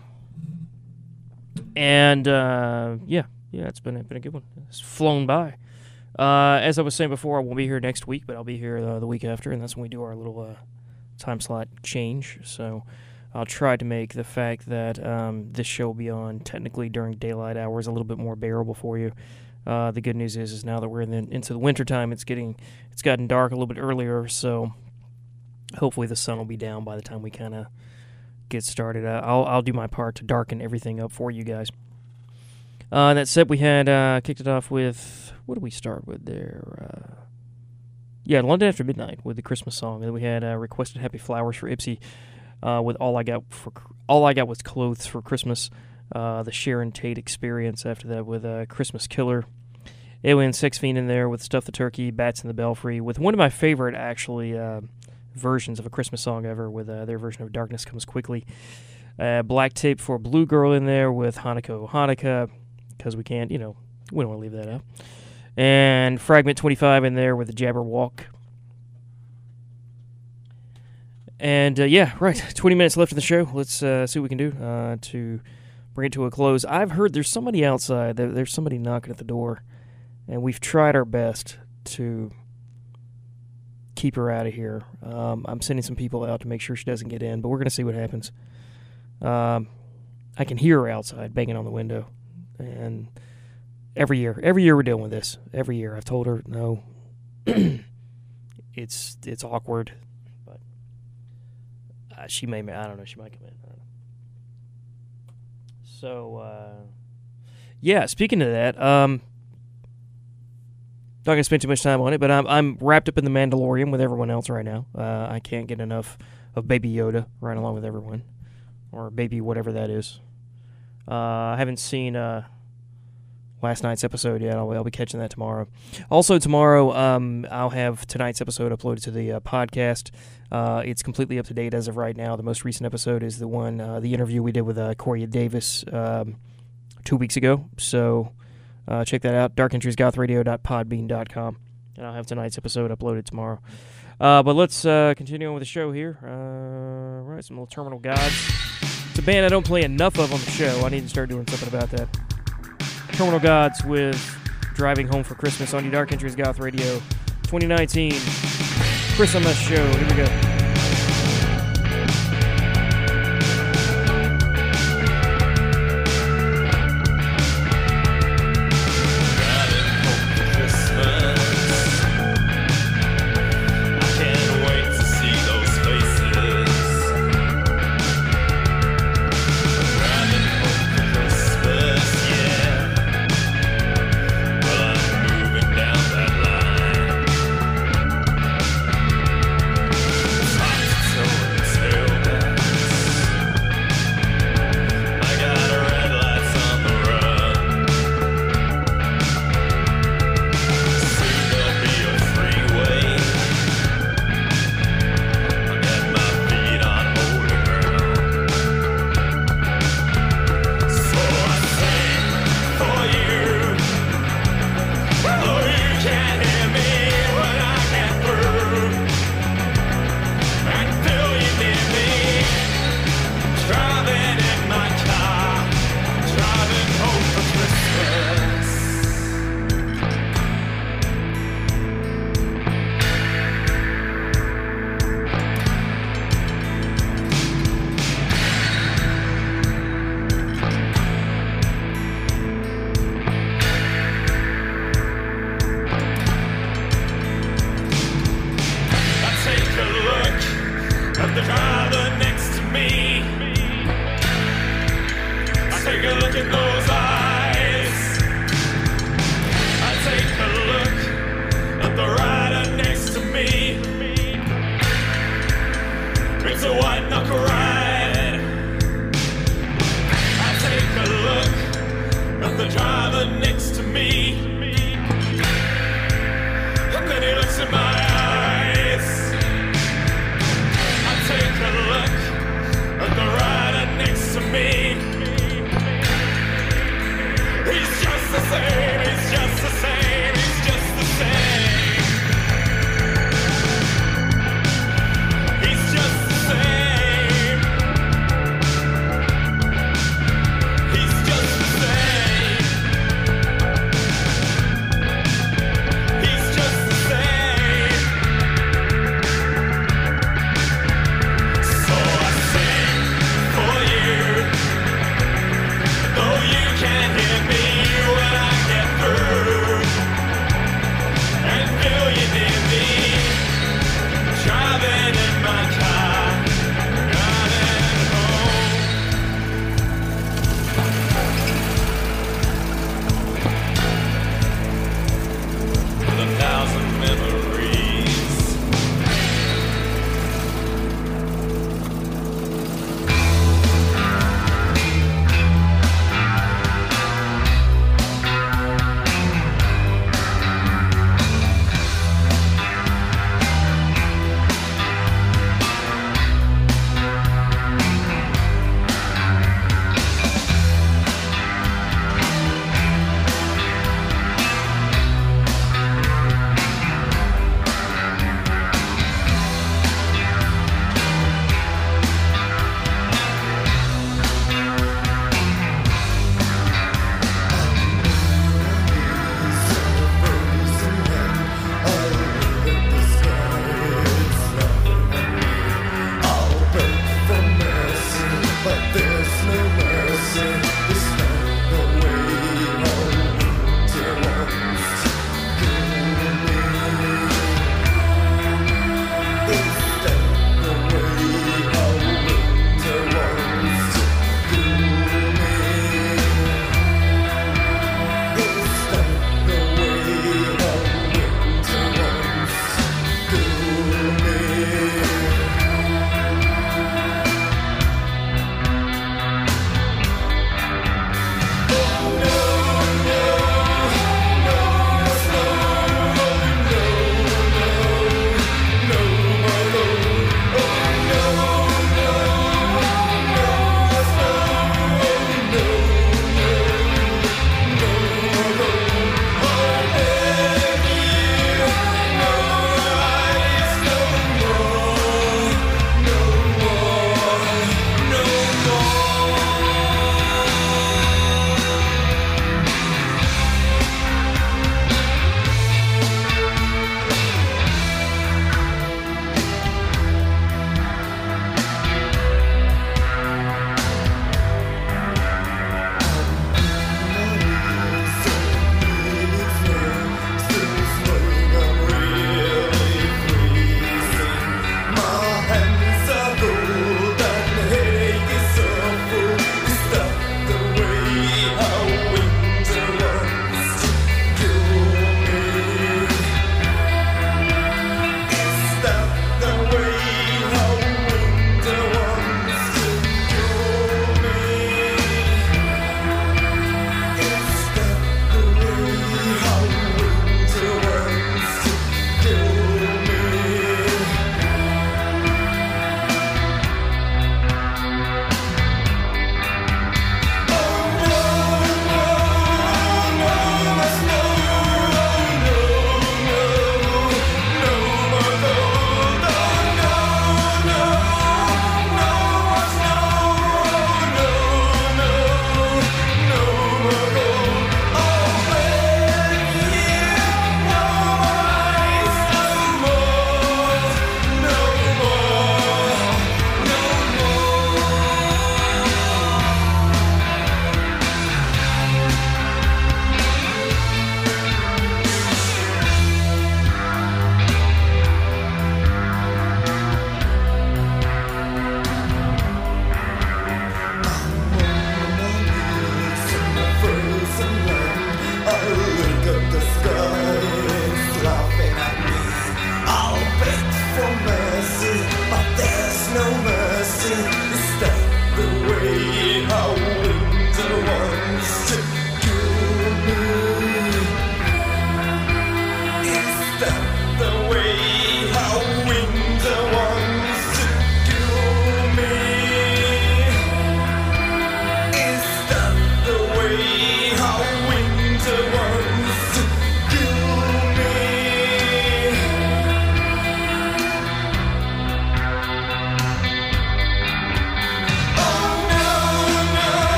And uh, yeah, yeah, it's been, been a good one. It's flown by. Uh, as I was saying before, I won't be here next week, but I'll be here the week after, and that's when we do our little uh, time slot change. So I'll try to make the fact that um, this show will be on technically during daylight hours a little bit more bearable for you. Uh, the good news is, is now that we're in the, into the wintertime, it's getting it's gotten dark a little bit earlier, so hopefully the sun will be down by the time we kind of get started. Uh, I'll I'll do my part to darken everything up for you guys. Uh, that said, we had uh, kicked it off with what did we start with there? Uh, yeah, London After Midnight with the Christmas song, and we had uh, requested Happy Flowers for Ipsy uh, with all I got for all I got was clothes for Christmas. Uh, the Sharon Tate experience after that with Christmas Killer. Alien Sex Fiend in there with Stuff the Turkey, Batzz in the Belfry, with one of my favorite, actually, uh, versions of a Christmas song ever, with uh, their version of Darkness Comes Quickly. Uh, Black Tape for Blue Girl in there with Chanukkah oh Chanukkah, because we can't, you know, we don't want to leave that out. And Fragment 25 in there with the Jabberwock. And uh, yeah, right, 20 minutes left in the show. Let's uh, see what we can do uh, to bring it to a close. I've heard there's somebody outside. There, there's somebody knocking at the door, and we've tried our best to keep her out of here. Um, I'm sending some people out to make sure she doesn't get in, but we're going to see what happens. Um, I can hear her outside banging on the window, and every year, every year we're dealing with this. Every year, I've told her no. it's it's awkward, but uh, she may. I don't know. She might come in. So, uh, yeah. Speaking of that, um, not gonna spend too much time on it, but I'm I'm wrapped up in the Mandalorian with everyone else right now. Uh, I can't get enough of Baby Yoda right along with everyone, or Baby whatever that is. Uh, I haven't seen uh, last night's episode yet. I'll, I'll be catching that tomorrow. Also tomorrow, um, I'll have tonight's episode uploaded to the uh, podcast. Uh, it's completely up to date as of right now. The most recent episode is the one, uh, the interview we did with uh, Corey Davis um, two weeks ago. So uh, check that out. darkentriesgothradio.podbean.com. And I'll have tonight's episode uploaded tomorrow. Uh, but let's uh, continue on with the show here. Uh, right, some little Terminal Gods. It's a band I don't play enough of on the show. I need to start doing something about that. Terminal Gods with Driving Home for Christmas on the Dark Entries Goth Radio 2019 Christmas show. Here we go.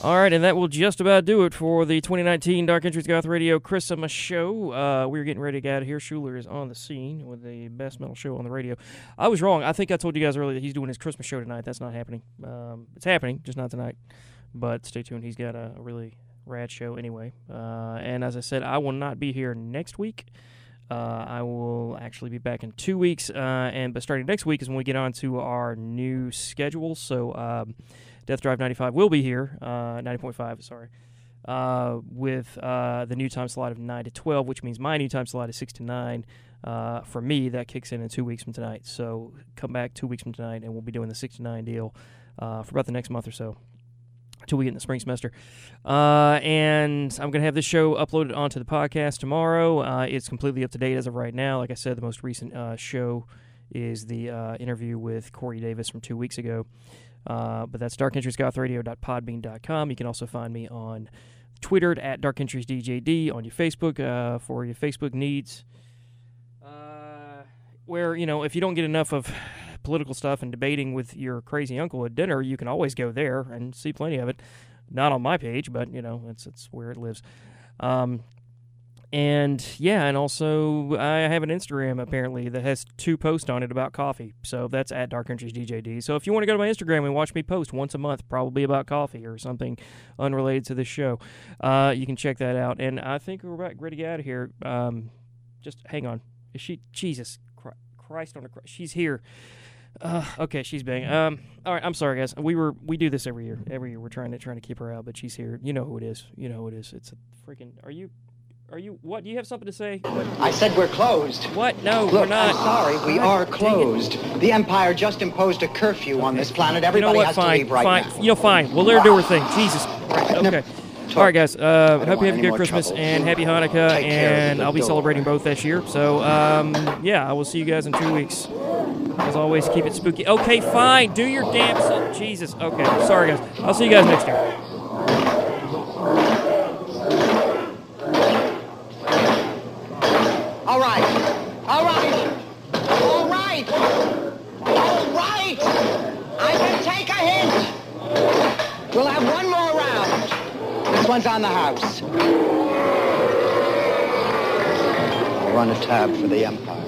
All right, and that will just about do it for the 2019 Dark Entries Goth Radio Christmas show. Uh, we're getting ready to get out of here. Schuler is on the scene with the best metal show on the radio. I was wrong. I think I told you guys earlier that he's doing his Christmas show tonight. That's not happening. Um, it's happening, just not tonight. But stay tuned. He's got a, really rad show anyway. Uh, and as I said, I will not be here next week. Uh, I will actually be back in two weeks, uh, and but starting next week is when we get on to our new schedule. So, um, Death Drive 95 will be here, uh, 90.5, sorry, uh, with uh, the new time slot of 9 to 12, which means my new time slot is 6 to 9. Uh, for me, that kicks in in two weeks from tonight. So come back two weeks from tonight, and we'll be doing the 6 to 9 deal uh, for about the next month or so until we get in the spring semester. Uh, and I'm going to have this show uploaded onto the podcast tomorrow. Uh, it's completely up to date as of right now. Like I said, the most recent uh, show is the interview with Corey Davis from two weeks ago. Uh, but that's darkentriesgothradio.podbean.com. You can also find me on Twitter at darkentriesdjd, on your Facebook uh, for your Facebook needs. Uh, where, you know, if you don't get enough of political stuff and debating with your crazy uncle at dinner, you can always go there and see plenty of it. Not on my page, but, you know, it's, it's where it lives. Um, and yeah, and also I have an Instagram apparently that has two posts on it about coffee. So that's at Dark Entries DJD. So if you want to go to my Instagram and watch me post once a month, probably about coffee or something unrelated to this show, uh, you can check that out. And I think we're about ready to get out of here. Um, just hang on. Is she? Jesus Christ on a Christ. She's here. Uh, okay, she's bang. Um, all right, I'm sorry, guys. We were we do this every year. Every year we're trying to trying to keep her out, but she's here. You know who it is. You know who it is. It's a freaking. Are you? Are you? What? Do you have something to say? I said we're closed. What? No, Look, we're not. I'm sorry, we God are closed. The Empire just imposed a curfew on this planet. You know what? has Fine, to leave right fine. now. You know, fine. We'll let her do her thing. Jesus. Okay. All right, guys. Uh, hope you have a good Christmas and happy Hanukkah. Take And I'll be door. celebrating both this year. So, um, yeah, I will see you guys in two weeks. As always, keep it spooky. Okay, fine. Do your damn self. Jesus. Okay. Sorry, guys. I'll see you guys next year. All right. All right. All right. All right. I can take a hint. We'll have one more round. This one's on the house. I'll run a tab for the Empire.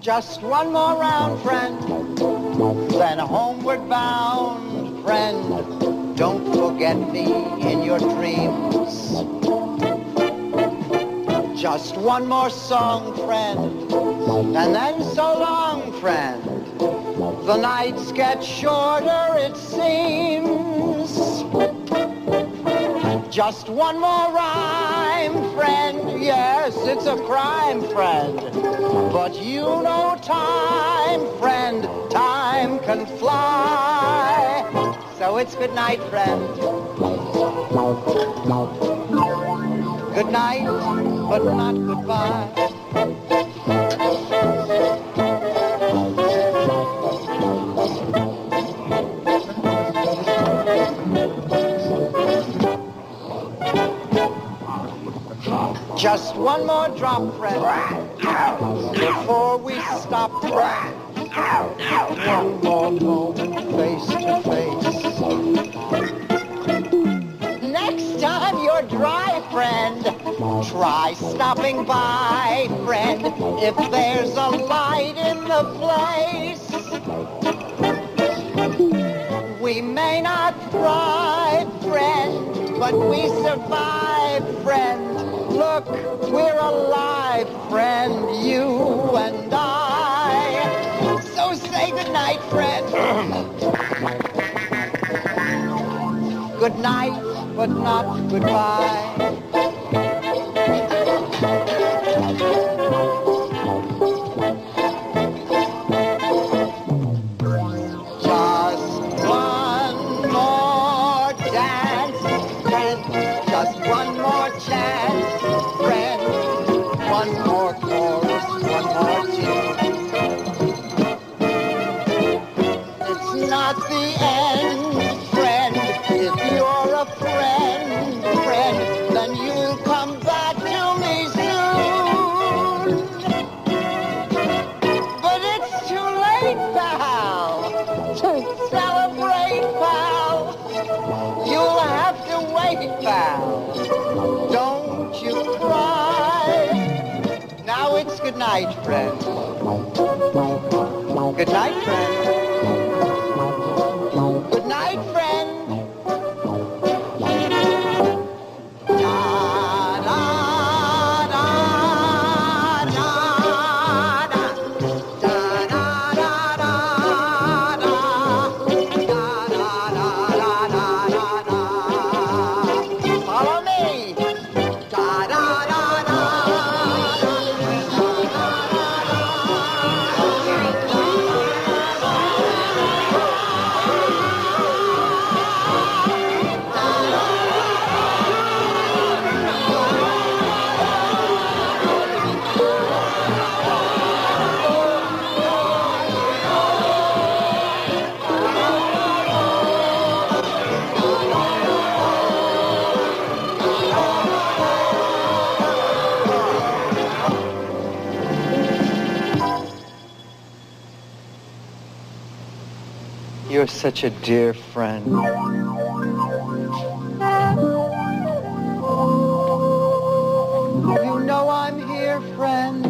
Just one more round, friend. Then homeward bound, friend. Don't forget me in your dreams. Just one more song, friend. And then so long, friend. The nights get shorter, it seems. Just one more rhyme, friend. Yes, it's a crime, friend. But you know time, friend. Time can fly. So it's good night, friend. Good night, but not goodbye. Just one more drop, friend, before we stop. One more moment, face to face. Next time you're dry, friend, try stopping by, friend, if there's a light in the place. We may not thrive, friend, but we survive, friend. Look, we're alive, friend, you and I. So night, friend. Good night, but not goodbye. You're such a dear friend. You know I'm here, friend.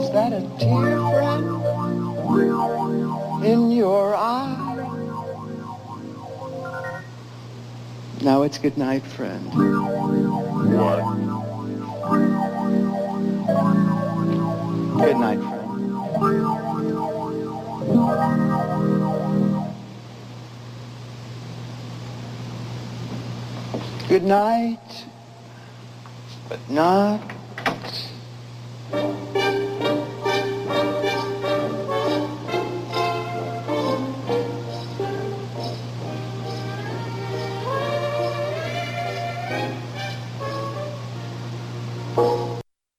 Is that a tear, friend? In your eye? Now it's good night, friend. Good night, but not.